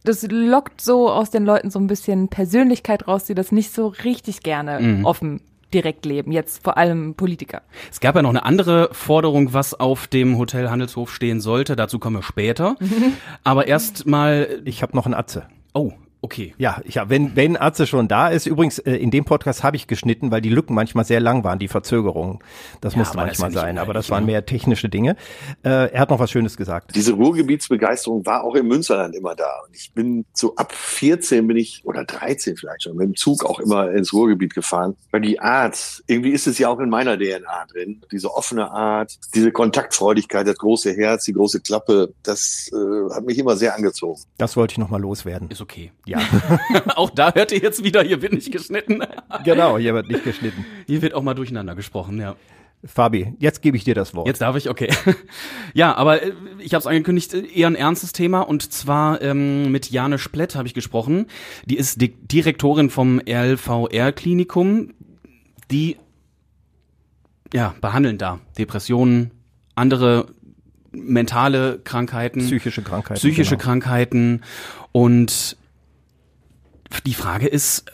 [SPEAKER 3] das lockt so aus den Leuten so ein bisschen Persönlichkeit raus, die das nicht so richtig gerne
[SPEAKER 2] Mhm.
[SPEAKER 3] offen direkt leben, jetzt vor allem Politiker.
[SPEAKER 4] Es gab ja noch eine andere Forderung, was auf dem Hotel Handelshof stehen sollte. Dazu kommen wir später. Aber erst mal.
[SPEAKER 2] Ich habe noch ein Atze.
[SPEAKER 4] Oh. Okay.
[SPEAKER 2] Ja, ja, wenn, wenn Atze schon da ist, übrigens, äh, in dem Podcast habe ich geschnitten, weil die Lücken manchmal sehr lang waren, die Verzögerungen. Das
[SPEAKER 19] Ja,
[SPEAKER 2] musste
[SPEAKER 19] das
[SPEAKER 2] manchmal
[SPEAKER 19] nicht
[SPEAKER 2] sein, aber das waren
[SPEAKER 19] ne?
[SPEAKER 2] mehr technische Dinge. Äh, er hat noch was Schönes gesagt.
[SPEAKER 19] Diese Ruhrgebietsbegeisterung war auch im Münsterland immer da. Und ich bin so ab 14 bin ich, oder 13 vielleicht schon, mit dem Zug auch immer ins Ruhrgebiet gefahren. Weil die Art, irgendwie ist es ja auch in meiner DNA drin, diese offene Art, diese Kontaktfreudigkeit, das große Herz, die große Klappe, das äh, hat mich immer sehr angezogen.
[SPEAKER 2] Das wollte ich noch mal loswerden.
[SPEAKER 4] Ist okay.
[SPEAKER 2] Ja.
[SPEAKER 4] auch da hört ihr jetzt wieder, hier wird nicht geschnitten.
[SPEAKER 2] genau, hier wird nicht geschnitten.
[SPEAKER 4] Hier wird auch mal durcheinander gesprochen, ja.
[SPEAKER 2] Fabi, jetzt gebe ich dir das Wort.
[SPEAKER 4] Jetzt darf ich, okay. ja, aber äh, ich habe es angekündigt, äh, eher ein ernstes Thema und zwar ähm, mit Jane Splett habe ich gesprochen. Die ist Di Direktorin vom RLVR-Klinikum. Die ja, behandeln da Depressionen, andere mentale Krankheiten,
[SPEAKER 2] Psychische Krankheiten,
[SPEAKER 4] psychische
[SPEAKER 2] genau.
[SPEAKER 4] Krankheiten und die Frage ist,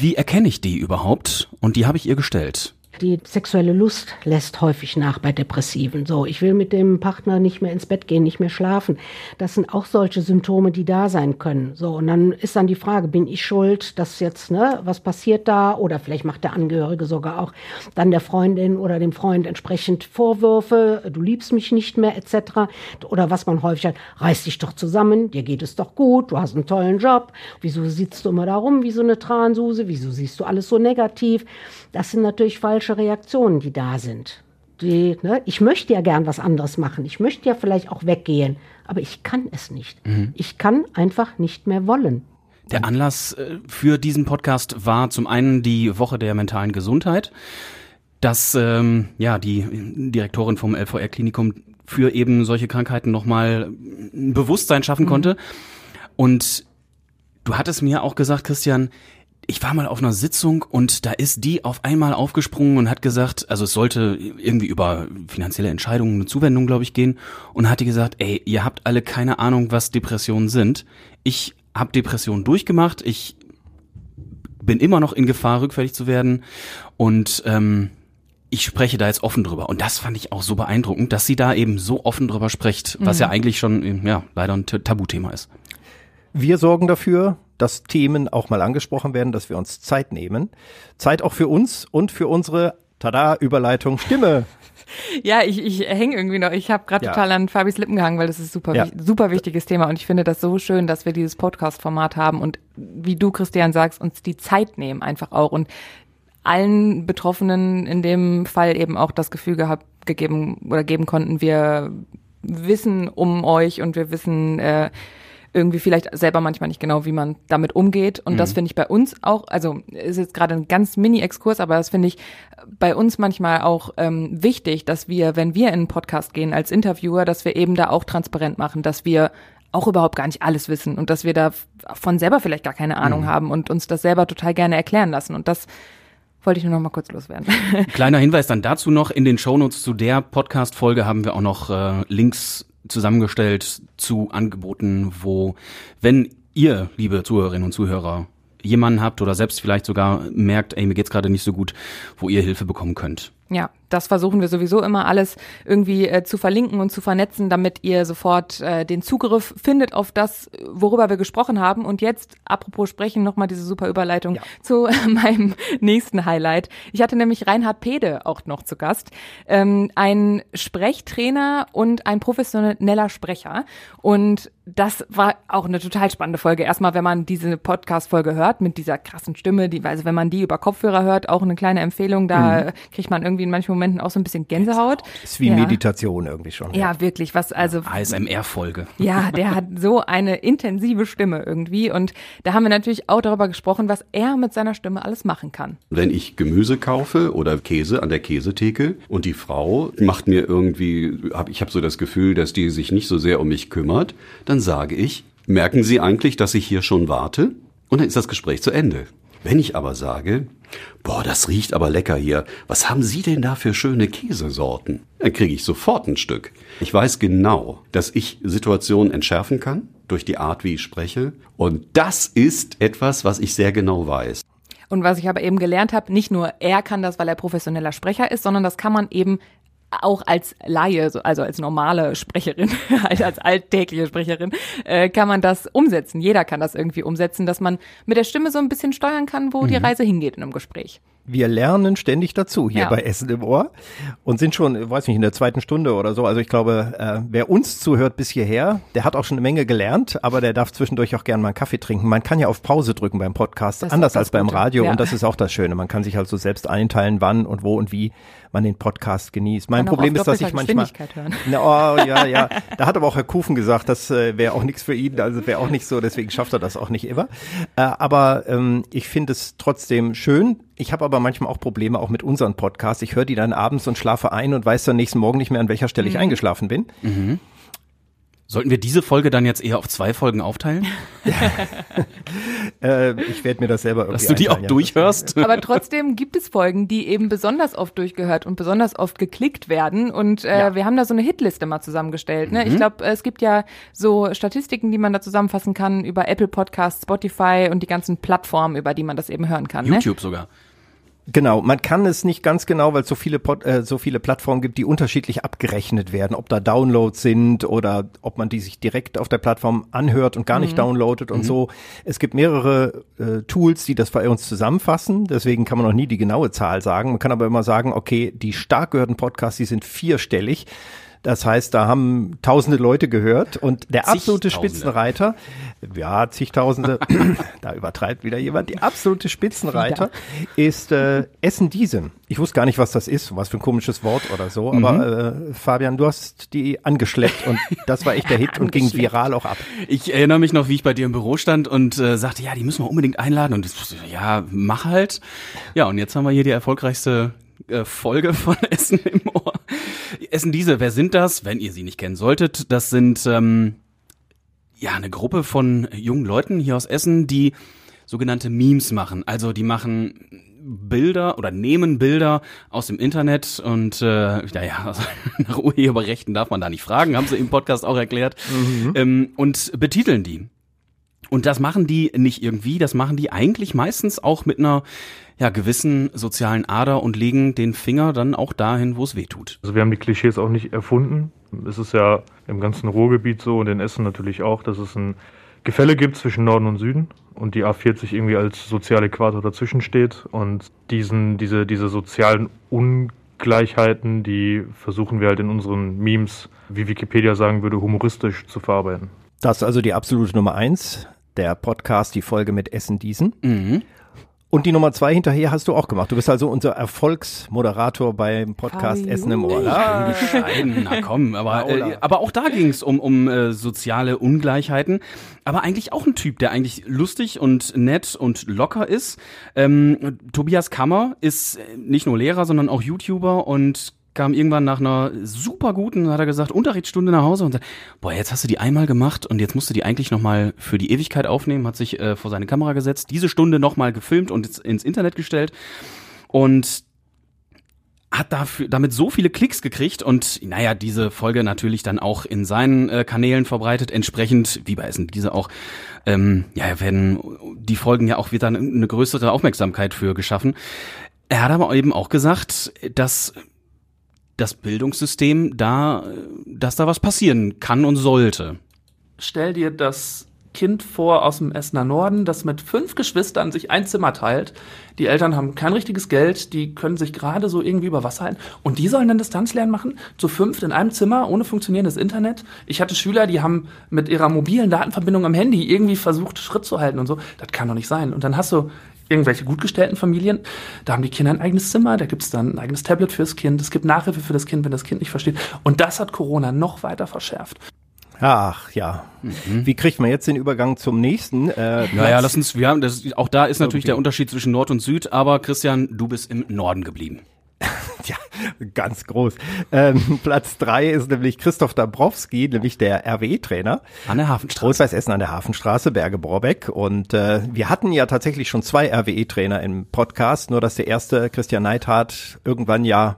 [SPEAKER 4] wie erkenne ich die überhaupt? Und die habe ich ihr gestellt.
[SPEAKER 20] Die sexuelle Lust lässt häufig nach bei Depressiven. So, ich will mit dem Partner nicht mehr ins Bett gehen, nicht mehr schlafen. Das sind auch solche Symptome, die da sein können. So, und dann ist dann die Frage, bin ich schuld, dass jetzt, ne, was passiert da? Oder vielleicht macht der Angehörige sogar auch dann der Freundin oder dem Freund entsprechend Vorwürfe, du liebst mich nicht mehr, etc. Oder was man häufig hat, reiß dich doch zusammen, dir geht es doch gut, du hast einen tollen Job. Wieso sitzt du immer da rum wie so eine Transuse? Wieso siehst du alles so negativ? Das sind natürlich falsche Reaktionen, die da sind. Die, ne, ich möchte ja gern was anderes machen. Ich möchte ja vielleicht auch weggehen, aber ich kann es nicht.
[SPEAKER 4] Mhm.
[SPEAKER 20] Ich kann einfach nicht mehr wollen.
[SPEAKER 4] Der Anlass äh, für diesen Podcast war zum einen die Woche der mentalen Gesundheit, dass ähm, ja die Direktorin vom LVR-Klinikum für eben solche Krankheiten nochmal ein Bewusstsein schaffen
[SPEAKER 3] Mhm.
[SPEAKER 4] konnte. Und du hattest mir auch gesagt, Christian, ich war mal auf einer Sitzung und da ist die auf einmal aufgesprungen und hat gesagt, also es sollte irgendwie über finanzielle Entscheidungen, eine Zuwendung, glaube ich, gehen und hat die gesagt, ey, ihr habt alle keine Ahnung, was Depressionen sind. Ich habe Depressionen durchgemacht, ich bin immer noch in Gefahr, rückfällig zu werden und ähm, ich spreche da jetzt offen drüber. Und das fand ich auch so beeindruckend, dass sie da eben so offen drüber spricht, was
[SPEAKER 2] Mhm.
[SPEAKER 4] ja eigentlich schon, ja, leider ein Tabuthema ist.
[SPEAKER 2] Wir sorgen dafür, dass Themen auch mal angesprochen werden, dass wir uns Zeit nehmen. Zeit auch für uns und für unsere, tada, Überleitung, Stimme.
[SPEAKER 3] Ja, ich, ich hänge irgendwie noch. Ich habe gerade
[SPEAKER 2] Ja.
[SPEAKER 3] total an Fabis Lippen gehangen, weil das ist super,
[SPEAKER 2] Ja.
[SPEAKER 3] super wichtiges Thema und ich finde das so schön, dass wir dieses Podcast-Format haben und wie du, Christian, sagst, uns die Zeit nehmen einfach auch und allen Betroffenen in dem Fall eben auch das Gefühl gehabt, gegeben oder geben konnten, wir wissen um euch und wir wissen äh, irgendwie vielleicht selber manchmal nicht genau, wie man damit umgeht. Und das
[SPEAKER 21] Mhm.
[SPEAKER 3] finde ich bei uns auch, also ist jetzt gerade ein ganz Mini-Exkurs, aber das finde ich bei uns manchmal auch ähm, wichtig, dass wir, wenn wir in einen Podcast gehen als Interviewer, dass wir eben da auch transparent machen, dass wir auch überhaupt gar nicht alles wissen und dass wir da von selber vielleicht gar keine Ahnung
[SPEAKER 4] Mhm.
[SPEAKER 3] haben und uns das selber total gerne erklären lassen. Und das wollte ich nur noch mal kurz loswerden.
[SPEAKER 4] Kleiner Hinweis dann dazu noch, in den Shownotes zu der Podcast-Folge haben wir auch noch äh, Links zusammengestellt zu Angeboten, wo, wenn ihr, liebe Zuhörerinnen und Zuhörer, jemanden habt oder selbst vielleicht sogar merkt, ey, mir geht's gerade nicht so gut, wo ihr Hilfe bekommen könnt.
[SPEAKER 3] Ja, das versuchen wir sowieso immer alles irgendwie äh, zu verlinken und zu vernetzen, damit ihr sofort äh, den Zugriff findet auf das, worüber wir gesprochen haben. Und jetzt, apropos sprechen, nochmal diese super Überleitung zu äh, meinem nächsten Highlight. Ich hatte nämlich Reinhard Pede auch noch zu Gast, ähm, ein Sprechtrainer und ein professioneller Sprecher. Und das war auch eine total spannende Folge. Erstmal, wenn man diese Podcast-Folge hört mit dieser krassen Stimme, die, also wenn man die über Kopfhörer hört, auch eine kleine Empfehlung, da
[SPEAKER 2] Mhm.
[SPEAKER 3] kriegt man irgendwie in manchen Momenten auch so ein bisschen Gänsehaut.
[SPEAKER 2] Ist wie
[SPEAKER 3] ja.
[SPEAKER 2] Meditation irgendwie schon.
[SPEAKER 3] Ja, wirklich, was also
[SPEAKER 4] ASMR-Folge.
[SPEAKER 3] ja, der hat so eine intensive Stimme irgendwie und da haben wir natürlich auch darüber gesprochen, was er mit seiner Stimme alles machen kann.
[SPEAKER 22] Wenn ich Gemüse kaufe oder Käse an der Käsetheke und die Frau macht mir irgendwie, hab, ich habe so das Gefühl, dass die sich nicht so sehr um mich kümmert, dann sage ich, merken Sie eigentlich, dass ich hier schon warte? Und dann ist das Gespräch zu Ende. Wenn ich aber sage, boah, das riecht aber lecker hier, was haben Sie denn da für schöne Käsesorten? Dann kriege ich sofort ein Stück. Ich weiß genau, dass ich Situationen entschärfen kann durch die Art, wie ich spreche. Und das ist etwas, was ich sehr genau weiß.
[SPEAKER 3] Und was ich aber eben gelernt habe, nicht nur er kann das, weil er professioneller Sprecher ist, sondern das kann man eben auch als Laie, so- also als normale Sprecherin, als alltägliche Sprecherin, äh, kann man das umsetzen. Jeder kann das irgendwie umsetzen, dass man mit der Stimme so ein bisschen steuern kann, wo die
[SPEAKER 2] Mhm.
[SPEAKER 3] Reise hingeht in einem Gespräch.
[SPEAKER 2] Wir lernen ständig dazu hier
[SPEAKER 3] Ja.
[SPEAKER 2] bei Essen im Ohr und sind schon, weiß nicht, in der zweiten Stunde oder so. Also ich glaube, äh, wer uns zuhört bis hierher, der hat auch schon eine Menge gelernt, aber der darf zwischendurch auch gerne mal einen Kaffee trinken. Man kann ja auf Pause drücken beim Podcast,
[SPEAKER 3] Das
[SPEAKER 2] anders als beim
[SPEAKER 3] Gute.
[SPEAKER 2] Radio
[SPEAKER 3] Ja.
[SPEAKER 2] und das ist auch das Schöne. Man kann sich also selbst einteilen, wann und wo und wie man den Podcast genießt. Mein Problem ist, dass ich manchmal. Na, oh, ja, ja. Da hat aber auch Herr Kufen gesagt, das äh, wäre auch nichts für ihn, also wäre auch nicht so, deswegen schafft er das auch nicht immer. Äh, aber ähm, ich finde es trotzdem schön. Ich habe aber manchmal auch Probleme auch mit unseren Podcasts. Ich höre die dann abends und schlafe ein und weiß dann nächsten Morgen nicht mehr, an welcher Stelle ich
[SPEAKER 4] Mhm.
[SPEAKER 2] eingeschlafen bin.
[SPEAKER 4] Mhm. Sollten wir diese Folge dann jetzt eher auf zwei Folgen aufteilen?
[SPEAKER 2] Äh, ich werde mir das selber irgendwie
[SPEAKER 4] Dass du die auch
[SPEAKER 2] ja.
[SPEAKER 4] durchhörst?
[SPEAKER 3] Aber trotzdem gibt es Folgen, die eben besonders oft durchgehört und besonders oft geklickt werden. Und äh, wir haben da so eine Hitliste mal zusammengestellt. Ne?
[SPEAKER 4] Mhm.
[SPEAKER 3] Ich glaube, es gibt ja so Statistiken, die man da zusammenfassen kann über Apple Podcasts, Spotify und die ganzen Plattformen, über die man das eben hören kann. Ne?
[SPEAKER 4] YouTube sogar.
[SPEAKER 2] Genau, man kann es nicht ganz genau, weil es so viele Pod, äh, so viele Plattformen gibt, die unterschiedlich abgerechnet werden, ob da Downloads sind oder ob man die sich direkt auf der Plattform anhört und gar nicht
[SPEAKER 23] Mhm.
[SPEAKER 2] downloadet und
[SPEAKER 23] Mhm.
[SPEAKER 2] so. Es gibt mehrere äh, Tools, die das bei uns zusammenfassen, deswegen kann man noch nie die genaue Zahl sagen. Man kann aber immer sagen, okay, die stark gehörten Podcasts, die sind vierstellig. Das heißt, da haben tausende Leute gehört und der absolute. Spitzenreiter, ja, zigtausende, da übertreibt wieder jemand, die absolute Spitzenreiter ist äh, Essen Diesen. Ich wusste gar nicht, was das ist, was für ein komisches Wort oder so,
[SPEAKER 4] Mhm.
[SPEAKER 2] aber äh, Fabian, du hast die angeschleppt und das war echt der Hit und ging viral auch ab.
[SPEAKER 4] Ich erinnere mich noch, wie ich bei dir im Büro stand und äh, sagte, ja, die müssen wir unbedingt einladen. Und ich, ja, mach halt. Ja, und jetzt haben wir hier die erfolgreichste äh, Folge von Essen im Ohr. Essen diese, wer sind das? Wenn ihr sie nicht kennen solltet, das sind ähm, ja eine Gruppe von jungen Leuten hier aus Essen, die sogenannte Memes machen. Also die machen Bilder oder nehmen Bilder aus dem Internet und äh, naja, also nach Urheberrechten darf man da nicht fragen, haben sie im Podcast auch erklärt, ähm, und betiteln die. Und das machen die nicht irgendwie, das machen die eigentlich meistens auch mit einer ja, gewissen sozialen Ader und legen den Finger dann auch dahin, wo es weh tut.
[SPEAKER 23] Also wir haben die Klischees auch nicht erfunden. Es ist ja im ganzen Ruhrgebiet so und in Essen natürlich auch, dass es ein Gefälle gibt zwischen Norden und Süden und die A40 irgendwie als Sozialäquator dazwischen steht und diesen, diese, diese sozialen Ungleichheiten, die versuchen wir halt in unseren Memes, wie Wikipedia sagen würde, humoristisch zu verarbeiten.
[SPEAKER 2] Das ist also die absolute Nummer eins, der Podcast, die Folge mit Essen Diesen.
[SPEAKER 4] Mhm.
[SPEAKER 2] Und die Nummer zwei hinterher hast du auch gemacht. Du bist also unser Erfolgsmoderator beim Podcast Essen im Ohr.
[SPEAKER 4] Ja, bescheiden, na komm, aber, äh, aber auch da ging es um, um äh, soziale Ungleichheiten. Aber eigentlich auch ein Typ, der eigentlich lustig und nett und locker ist. Ähm, Tobias Kammer ist äh, nicht nur Lehrer, sondern auch YouTuber und kam irgendwann nach einer super guten, hat er gesagt, Unterrichtsstunde nach Hause und sagt, boah, jetzt hast du die einmal gemacht und jetzt musst du die eigentlich nochmal für die Ewigkeit aufnehmen, hat sich äh, vor seine Kamera gesetzt, diese Stunde nochmal gefilmt und ins, Internet gestellt und hat dafür, damit so viele Klicks gekriegt und naja, diese Folge natürlich dann auch in seinen äh, Kanälen verbreitet, entsprechend, wie bei Essen diese auch, ähm, ja, werden die Folgen ja auch wieder eine größere Aufmerksamkeit für geschaffen. Er hat aber eben auch gesagt, dass das Bildungssystem da, dass da was passieren kann und sollte.
[SPEAKER 21] Stell dir das Kind vor aus dem Essener Norden, das mit fünf Geschwistern sich ein Zimmer teilt. Die Eltern haben kein richtiges Geld, die können sich gerade so irgendwie über Wasser halten. Und die sollen dann Distanzlernen machen? Zu fünft in einem Zimmer, ohne funktionierendes Internet? Ich hatte Schüler, die haben mit ihrer mobilen Datenverbindung am Handy irgendwie versucht, Schritt zu halten und so. Das kann doch nicht sein. Und dann hast du irgendwelche gut gestellten Familien, da haben die Kinder ein eigenes Zimmer, da gibt's dann ein eigenes Tablet fürs Kind, es gibt Nachhilfe für das Kind, wenn das Kind nicht versteht. Und das hat Corona noch weiter verschärft.
[SPEAKER 2] Ach ja. Wie kriegt man jetzt den Übergang zum nächsten? Äh,
[SPEAKER 4] Naja, lass uns, wir haben, das, auch da ist natürlich
[SPEAKER 2] Irgendwie.
[SPEAKER 4] der Unterschied zwischen Nord und Süd, aber Christian, du bist im Norden geblieben.
[SPEAKER 2] Ja, ganz groß. Ähm, Platz drei ist nämlich Christoph Dabrowski, nämlich der RWE-Trainer.
[SPEAKER 4] An der Hafenstraße.
[SPEAKER 2] Großweiß Essen an der Hafenstraße, Berge Borbeck. Und äh, wir hatten ja tatsächlich schon zwei RWE-Trainer im Podcast, nur dass der erste, Christian Neithardt, irgendwann ja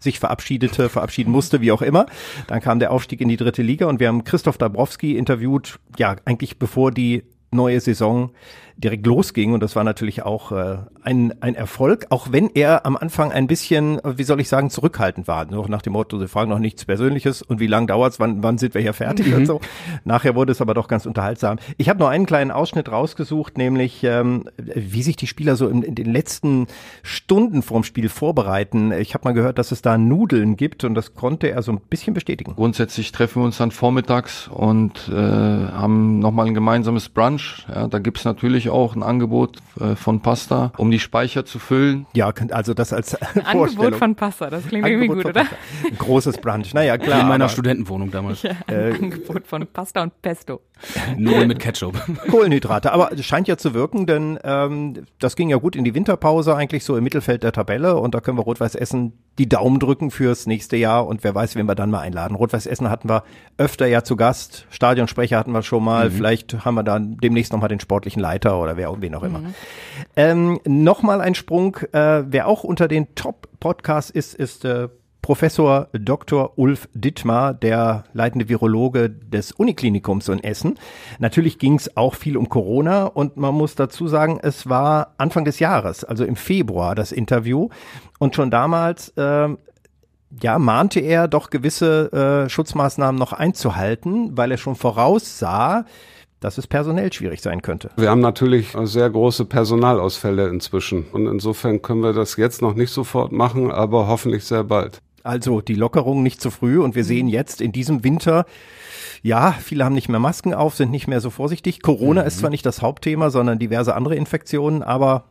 [SPEAKER 2] sich verabschiedete, verabschieden musste, wie auch immer. Dann kam der Aufstieg in die dritte Liga und wir haben Christoph Dabrowski interviewt, ja, eigentlich bevor die neue Saison direkt losging und das war natürlich auch äh, ein, ein Erfolg, auch wenn er am Anfang ein bisschen, wie soll ich sagen, zurückhaltend war. Noch nach dem Motto, sie fragen noch nichts Persönliches und wie lange dauert's, wann, wann sind wir hier fertig
[SPEAKER 24] Mhm.
[SPEAKER 2] und so. Nachher wurde es aber doch ganz unterhaltsam. Ich habe nur einen kleinen Ausschnitt rausgesucht, nämlich ähm, wie sich die Spieler so in, in den letzten Stunden vorm Spiel vorbereiten. Ich habe mal gehört, dass es da Nudeln gibt und das konnte er so ein bisschen bestätigen.
[SPEAKER 24] Grundsätzlich treffen wir uns dann vormittags und äh, haben nochmal ein gemeinsames Brunch. Ja, da gibt's natürlich auch ein Angebot äh, von Pasta, um die Speicher zu füllen.
[SPEAKER 2] Ja, also das als
[SPEAKER 3] Ein Angebot von Pasta, das klingt irgendwie gut, oder?
[SPEAKER 2] Ein großes Brunch. Naja, klar.
[SPEAKER 4] In meiner
[SPEAKER 2] aber-
[SPEAKER 4] Studentenwohnung damals.
[SPEAKER 3] Ja, ein Angebot von Pasta und Pesto.
[SPEAKER 4] Nur mit Ketchup.
[SPEAKER 2] Kohlenhydrate, aber es scheint ja zu wirken, denn ähm, das ging ja gut in die Winterpause, eigentlich so im Mittelfeld der Tabelle und da können wir Rot-Weiß Essen die Daumen drücken fürs nächste Jahr und wer weiß, wen wir dann mal einladen. Rot-Weiß Essen hatten wir öfter ja zu Gast, Stadionsprecher hatten wir schon mal,
[SPEAKER 24] Mhm.
[SPEAKER 2] vielleicht haben wir dann demnächst nochmal den sportlichen Leiter oder wer wen auch immer. Ähm, Nochmal ein Sprung, äh, wer auch unter den Top-Podcasts ist, ist äh, Professor Dr. Ulf Dittmar, der leitende Virologe des Uniklinikums in Essen. Natürlich ging es auch viel um Corona und man muss dazu sagen, es war Anfang des Jahres, also im Februar, das Interview. Und schon damals ähm, ja, mahnte er doch gewisse äh, Schutzmaßnahmen noch einzuhalten, weil er schon voraussah, dass es personell schwierig sein könnte.
[SPEAKER 24] Wir haben natürlich sehr große Personalausfälle inzwischen und insofern können wir das jetzt noch nicht sofort machen, aber hoffentlich sehr bald.
[SPEAKER 2] Also die Lockerung nicht zu früh und wir sehen jetzt in diesem Winter, ja, viele haben nicht mehr Masken auf, sind nicht mehr so vorsichtig. Corona ist zwar nicht das Hauptthema, sondern diverse andere Infektionen, aber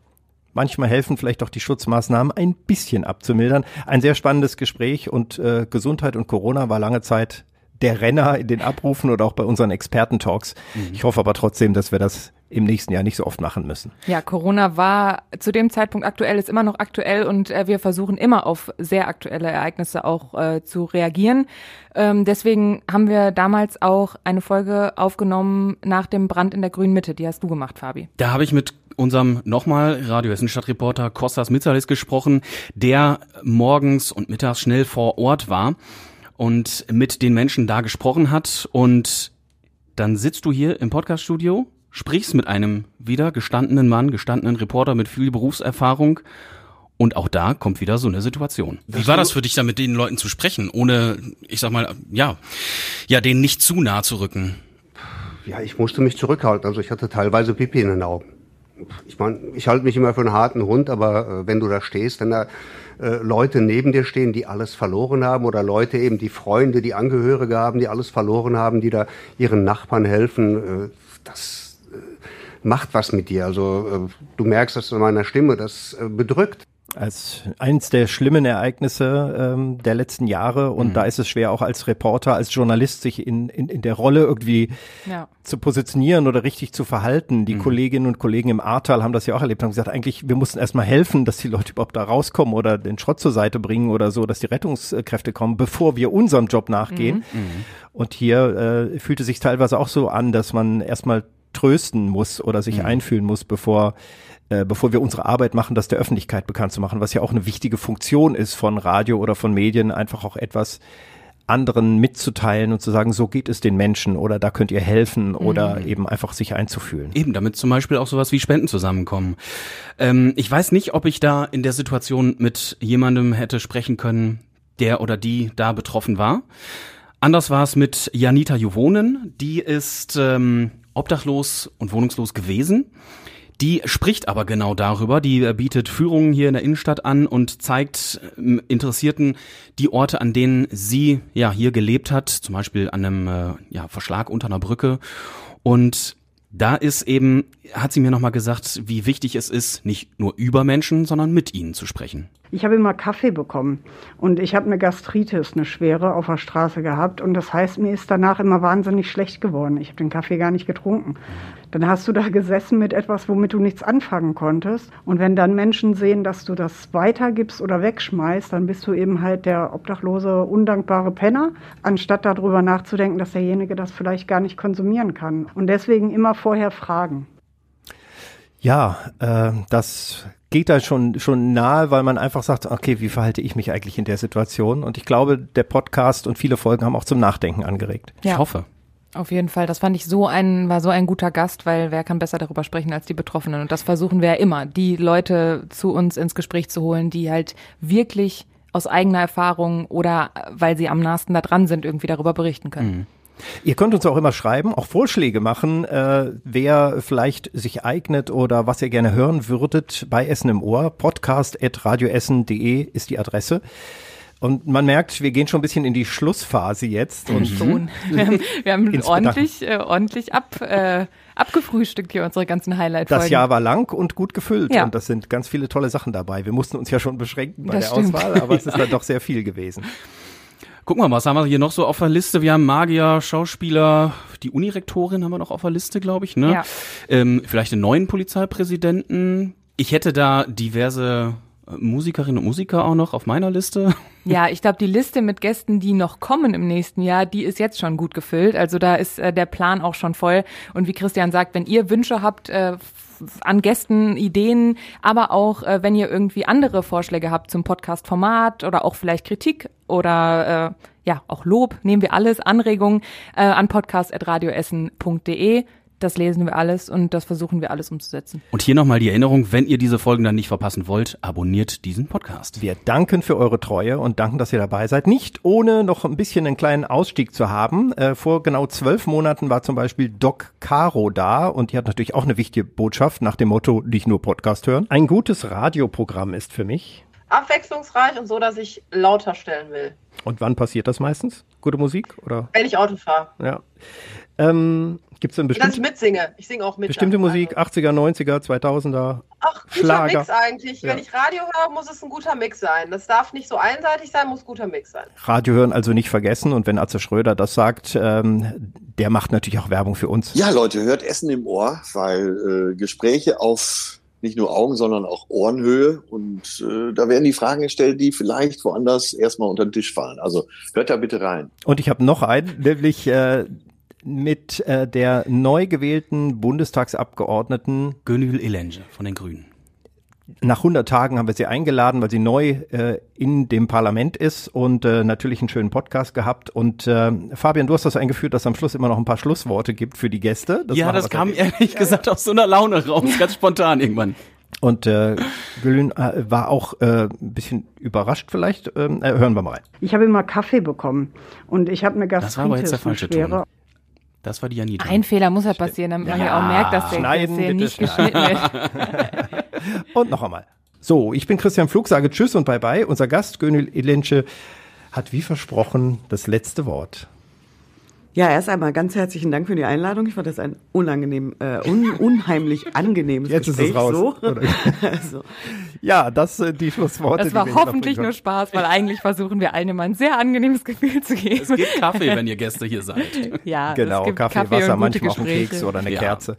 [SPEAKER 2] manchmal helfen vielleicht auch die Schutzmaßnahmen ein bisschen abzumildern. Ein sehr spannendes Gespräch und äh, Gesundheit und Corona war lange Zeit der Renner in den Abrufen oder auch bei unseren Experten-Talks. Ich hoffe aber trotzdem, dass wir das im nächsten Jahr nicht so oft machen müssen.
[SPEAKER 3] Ja, Corona war zu dem Zeitpunkt aktuell, ist immer noch aktuell und äh, wir versuchen immer auf sehr aktuelle Ereignisse auch äh, zu reagieren. Ähm, deswegen haben wir damals auch eine Folge aufgenommen nach dem Brand in der Grünen Mitte. Die hast du gemacht, Fabi.
[SPEAKER 4] Da habe ich mit unserem nochmal Radio Essen Stadtreporter Kostas Mitzalis gesprochen, der morgens und mittags schnell vor Ort war und mit den Menschen da gesprochen hat. Und dann sitzt du hier im Podcaststudio, sprichst mit einem wieder gestandenen Mann, gestandenen Reporter mit viel Berufserfahrung. Und auch da kommt wieder so eine Situation. Wie war das für dich, da mit den Leuten zu sprechen, ohne, ich sag mal, ja, ja, denen nicht zu nah zu rücken?
[SPEAKER 11] Ja, ich musste mich zurückhalten. Also ich hatte teilweise Pipi in den Augen. Ich meine, ich halte mich immer für einen harten Hund, aber äh, wenn du da stehst, wenn da äh, Leute neben dir stehen, die alles verloren haben oder Leute eben, die Freunde, die Angehörige haben, die alles verloren haben, die da ihren Nachbarn helfen, äh, das äh, macht was mit dir. Also äh, du merkst das in meiner Stimme, das äh, bedrückt.
[SPEAKER 2] Als eins der schlimmen Ereignisse ähm, der letzten Jahre und
[SPEAKER 11] Mhm.
[SPEAKER 2] da ist es schwer auch als Reporter, als Journalist sich in, in, in der Rolle irgendwie
[SPEAKER 3] Ja.
[SPEAKER 2] zu positionieren oder richtig zu verhalten.
[SPEAKER 11] Mhm.
[SPEAKER 2] Die Kolleginnen und Kollegen im Ahrtal haben das ja auch erlebt, haben gesagt, eigentlich, wir mussten erstmal helfen, dass die Leute überhaupt da rauskommen oder den Schrott zur Seite bringen oder so, dass die Rettungskräfte kommen, bevor wir unserem Job nachgehen. Und hier äh, fühlte sich teilweise auch so an, dass man erstmal trösten muss oder sich
[SPEAKER 4] Mhm.
[SPEAKER 2] einfühlen muss, bevor äh, bevor wir unsere Arbeit machen, das der Öffentlichkeit bekannt zu machen, was ja auch eine wichtige Funktion ist von Radio oder von Medien, einfach auch etwas anderen mitzuteilen und zu sagen, so geht es den Menschen oder da könnt ihr helfen oder
[SPEAKER 4] Mhm.
[SPEAKER 2] eben einfach sich einzufühlen.
[SPEAKER 4] Eben, damit zum Beispiel auch sowas wie Spenden zusammenkommen. Ähm, ich weiß nicht, ob ich da in der Situation mit jemandem hätte sprechen können, der oder die da betroffen war. Anders war es mit Janita Juwonen. Die ist ähm, obdachlos und wohnungslos gewesen. Die spricht aber genau darüber. Die äh, bietet Führungen hier in der Innenstadt an und zeigt ähm, Interessierten die Orte, an denen sie ja hier gelebt hat, zum Beispiel an einem äh, ja, Verschlag unter einer Brücke. Und da ist eben, hat sie mir nochmal gesagt, wie wichtig es ist, nicht nur über Menschen, sondern mit ihnen zu sprechen.
[SPEAKER 25] Ich habe immer Kaffee bekommen und ich habe eine Gastritis, eine schwere, auf der Straße gehabt und das heißt, mir ist danach immer wahnsinnig schlecht geworden. Ich habe den Kaffee gar nicht getrunken. Dann hast du da gesessen mit etwas, womit du nichts anfangen konntest und wenn dann Menschen sehen, dass du das weitergibst oder wegschmeißt, dann bist du eben halt der obdachlose, undankbare Penner, anstatt darüber nachzudenken, dass derjenige das vielleicht gar nicht konsumieren kann. Und deswegen immer vorher fragen.
[SPEAKER 2] Ja, äh, das geht da schon, schon nahe, weil man einfach sagt, okay, wie verhalte ich mich eigentlich in der Situation? Und ich glaube, der Podcast und viele Folgen haben auch zum Nachdenken angeregt.
[SPEAKER 3] Ja.
[SPEAKER 4] Ich hoffe.
[SPEAKER 3] Auf jeden Fall, das fand ich so ein, war so ein guter Gast, weil wer kann besser darüber sprechen als die Betroffenen? Und das versuchen wir ja immer, die Leute zu uns ins Gespräch zu holen, die halt wirklich aus eigener Erfahrung oder weil sie am nahesten da dran sind, irgendwie darüber berichten können.
[SPEAKER 2] Ihr könnt uns auch immer schreiben, auch Vorschläge machen, äh, wer vielleicht sich eignet oder was ihr gerne hören würdet bei Essen im Ohr. Podcast.radioessen.de ist die Adresse. Und man merkt, wir gehen schon ein bisschen in die Schlussphase jetzt. Und
[SPEAKER 3] Schon. Wir haben, wir haben ordentlich, äh, ordentlich ab, äh, abgefrühstückt hier unsere ganzen Highlight-Folgen.
[SPEAKER 2] Das Jahr war lang und gut gefüllt
[SPEAKER 3] Ja.
[SPEAKER 2] und das sind ganz viele tolle Sachen dabei. Wir mussten uns ja schon beschränken bei
[SPEAKER 3] Das
[SPEAKER 2] der
[SPEAKER 3] stimmt.
[SPEAKER 2] Auswahl, aber es ist dann doch sehr viel gewesen.
[SPEAKER 4] Gucken wir mal, was haben wir hier noch so auf der Liste? Wir haben Magier, Schauspieler, die Unirektorin haben wir noch auf der Liste, glaube ich, ne?
[SPEAKER 3] Ja.
[SPEAKER 4] Ähm, vielleicht einen neuen Polizeipräsidenten. Ich hätte da diverse äh, Musikerinnen und Musiker auch noch auf meiner Liste.
[SPEAKER 3] Ja, ich glaube, die Liste mit Gästen, die noch kommen im nächsten Jahr, die ist jetzt schon gut gefüllt. Also da ist äh, der Plan auch schon voll. Und wie Christian sagt, wenn ihr Wünsche habt äh, an Gästen, Ideen, aber auch äh, wenn ihr irgendwie andere Vorschläge habt zum Podcast-Format oder auch vielleicht Kritik oder äh, ja auch Lob, nehmen wir alles, Anregungen äh, an podcast.radioessen.de. Das lesen wir alles und das versuchen wir alles umzusetzen.
[SPEAKER 4] Und hier nochmal die Erinnerung, wenn ihr diese Folgen dann nicht verpassen wollt, abonniert diesen Podcast.
[SPEAKER 2] Wir danken für eure Treue und danken, dass ihr dabei seid. Nicht ohne noch ein bisschen einen kleinen Ausstieg zu haben. Äh, vor genau zwölf Monaten war zum Beispiel Doc Caro da und die hat natürlich auch eine wichtige Botschaft nach dem Motto, nicht nur Podcast hören. Ein gutes Radioprogramm ist für mich.
[SPEAKER 26] abwechslungsreich und so, dass ich lauter stellen will,
[SPEAKER 2] Und wann passiert das meistens? Gute Musik oder?
[SPEAKER 26] wenn ich Auto fahre.
[SPEAKER 2] Ja. Ähm, Gibt es denn
[SPEAKER 26] Dass ich
[SPEAKER 2] bestimmte,
[SPEAKER 26] mitsinge. Ich singe auch mit.
[SPEAKER 2] bestimmte Musik, 80er, 90er, 2000er?
[SPEAKER 26] Ach, guter
[SPEAKER 2] Schlager.
[SPEAKER 26] Mix eigentlich.
[SPEAKER 2] Ja.
[SPEAKER 26] Wenn ich Radio höre, muss es ein guter Mix sein. Das darf nicht so einseitig sein, muss guter Mix sein.
[SPEAKER 2] Radio hören also nicht vergessen und wenn Atze Schröder das sagt, ähm, der macht natürlich auch Werbung für uns.
[SPEAKER 19] Ja, Leute, hört Essen im Ohr, weil äh, Gespräche auf nicht nur Augen, sondern auch Ohrenhöhe und äh, da werden die Fragen gestellt, die vielleicht woanders erstmal unter den Tisch fallen. Also hört da bitte rein.
[SPEAKER 2] Und ich habe noch einen, nämlich äh, mit äh, der neu gewählten Bundestagsabgeordneten
[SPEAKER 4] Gönül Elenge von den Grünen.
[SPEAKER 2] Nach 100 Tagen haben wir sie eingeladen, weil sie neu äh, in dem Parlament ist und äh, natürlich einen schönen Podcast gehabt. Und äh, Fabian, du hast das eingeführt, dass es am Schluss immer noch ein paar Schlussworte gibt für die Gäste.
[SPEAKER 4] ja,
[SPEAKER 2] machen
[SPEAKER 4] das kam ehrlich gesagt aus so einer Laune raus, ganz spontan irgendwann.
[SPEAKER 2] Und äh, Gülün äh, war auch äh, ein bisschen überrascht vielleicht. Ähm, äh, hören wir mal rein.
[SPEAKER 25] Ich habe immer Kaffee bekommen und ich habe eine Gastritis,
[SPEAKER 4] Das war aber jetzt der falsche. Ton. Das war die Janita.
[SPEAKER 3] Ein Fehler muss ja passieren, damit man ja auch merkt, dass der, dass der nicht geschnitten wird.
[SPEAKER 2] Und noch einmal. So, ich bin Christian Flug, sage Tschüss und Bye Bye. Unser Gast Gönül Ilensche hat wie versprochen das letzte Wort.
[SPEAKER 27] Ja, erst einmal ganz herzlichen Dank für die Einladung. Ich fand das ein unangenehm, äh, un unheimlich angenehmes
[SPEAKER 2] Jetzt ist
[SPEAKER 27] Gespräch.
[SPEAKER 2] es raus.
[SPEAKER 27] So. Also,
[SPEAKER 2] Ja, das sind die Schlussworte.
[SPEAKER 3] Das war hoffentlich nur Spaß, weil eigentlich versuchen wir allen immer ein sehr angenehmes Gefühl zu geben.
[SPEAKER 4] Es gibt Kaffee, wenn ihr Gäste hier seid.
[SPEAKER 3] Ja,
[SPEAKER 2] genau,
[SPEAKER 3] es gibt
[SPEAKER 2] Kaffee,
[SPEAKER 3] Kaffee
[SPEAKER 2] Wasser,
[SPEAKER 3] und gute
[SPEAKER 2] manchmal auch ein
[SPEAKER 3] Gespräche.
[SPEAKER 2] Keks oder eine
[SPEAKER 4] Ja.
[SPEAKER 2] Kerze.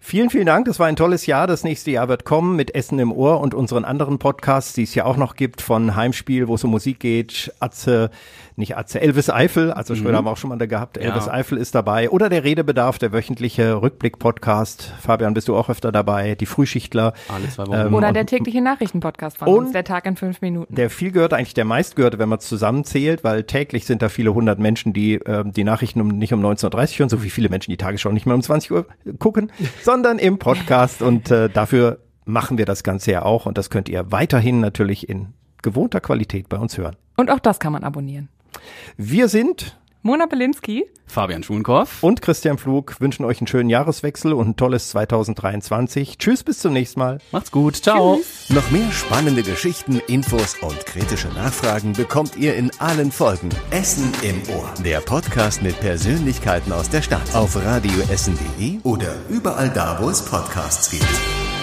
[SPEAKER 2] Vielen, vielen Dank. Das war ein tolles Jahr. Das nächste Jahr wird kommen mit Essen im Ohr und unseren anderen Podcasts, die es ja auch noch gibt, von Heimspiel, wo es um Musik geht, Atze, nicht Atze, Elvis Eifel, also Schröder
[SPEAKER 4] Mhm.
[SPEAKER 2] haben wir auch schon mal da gehabt,
[SPEAKER 4] Ja.
[SPEAKER 2] Elvis Eifel ist dabei oder der Redebedarf, der wöchentliche Rückblick-Podcast. Fabian, bist du auch öfter dabei? Die Frühschichtler.
[SPEAKER 4] Alle zwei
[SPEAKER 2] Ähm,
[SPEAKER 3] Oder
[SPEAKER 2] und
[SPEAKER 3] der tägliche Nachrichtenpodcast von
[SPEAKER 2] Und
[SPEAKER 3] uns, der Tag in fünf Minuten.
[SPEAKER 2] der vielgehörte, eigentlich der meistgehörte, wenn man es zusammenzählt, weil täglich sind da viele hundert Menschen, die ähm, die Nachrichten um, nicht um 19.30 Uhr hören, so wie viele Menschen die Tagesschau nicht mehr um 20 Uhr gucken, sondern im Podcast. Und äh, dafür machen wir das Ganze ja auch. Und das könnt ihr weiterhin natürlich in gewohnter Qualität bei uns hören.
[SPEAKER 3] Und auch das kann man abonnieren.
[SPEAKER 2] Wir sind
[SPEAKER 3] Mona Belinsky.
[SPEAKER 4] Fabian Schulenkorf.
[SPEAKER 2] und Christian Flug wünschen euch einen schönen Jahreswechsel und ein tolles 2023. Tschüss, bis zum nächsten Mal.
[SPEAKER 4] Macht's gut. Ciao.
[SPEAKER 28] Noch mehr spannende Geschichten, Infos und kritische Nachfragen bekommt ihr in allen Folgen. Essen im Ohr. Der Podcast mit Persönlichkeiten aus der Stadt. Auf radioessen.de oder überall da, wo es Podcasts gibt.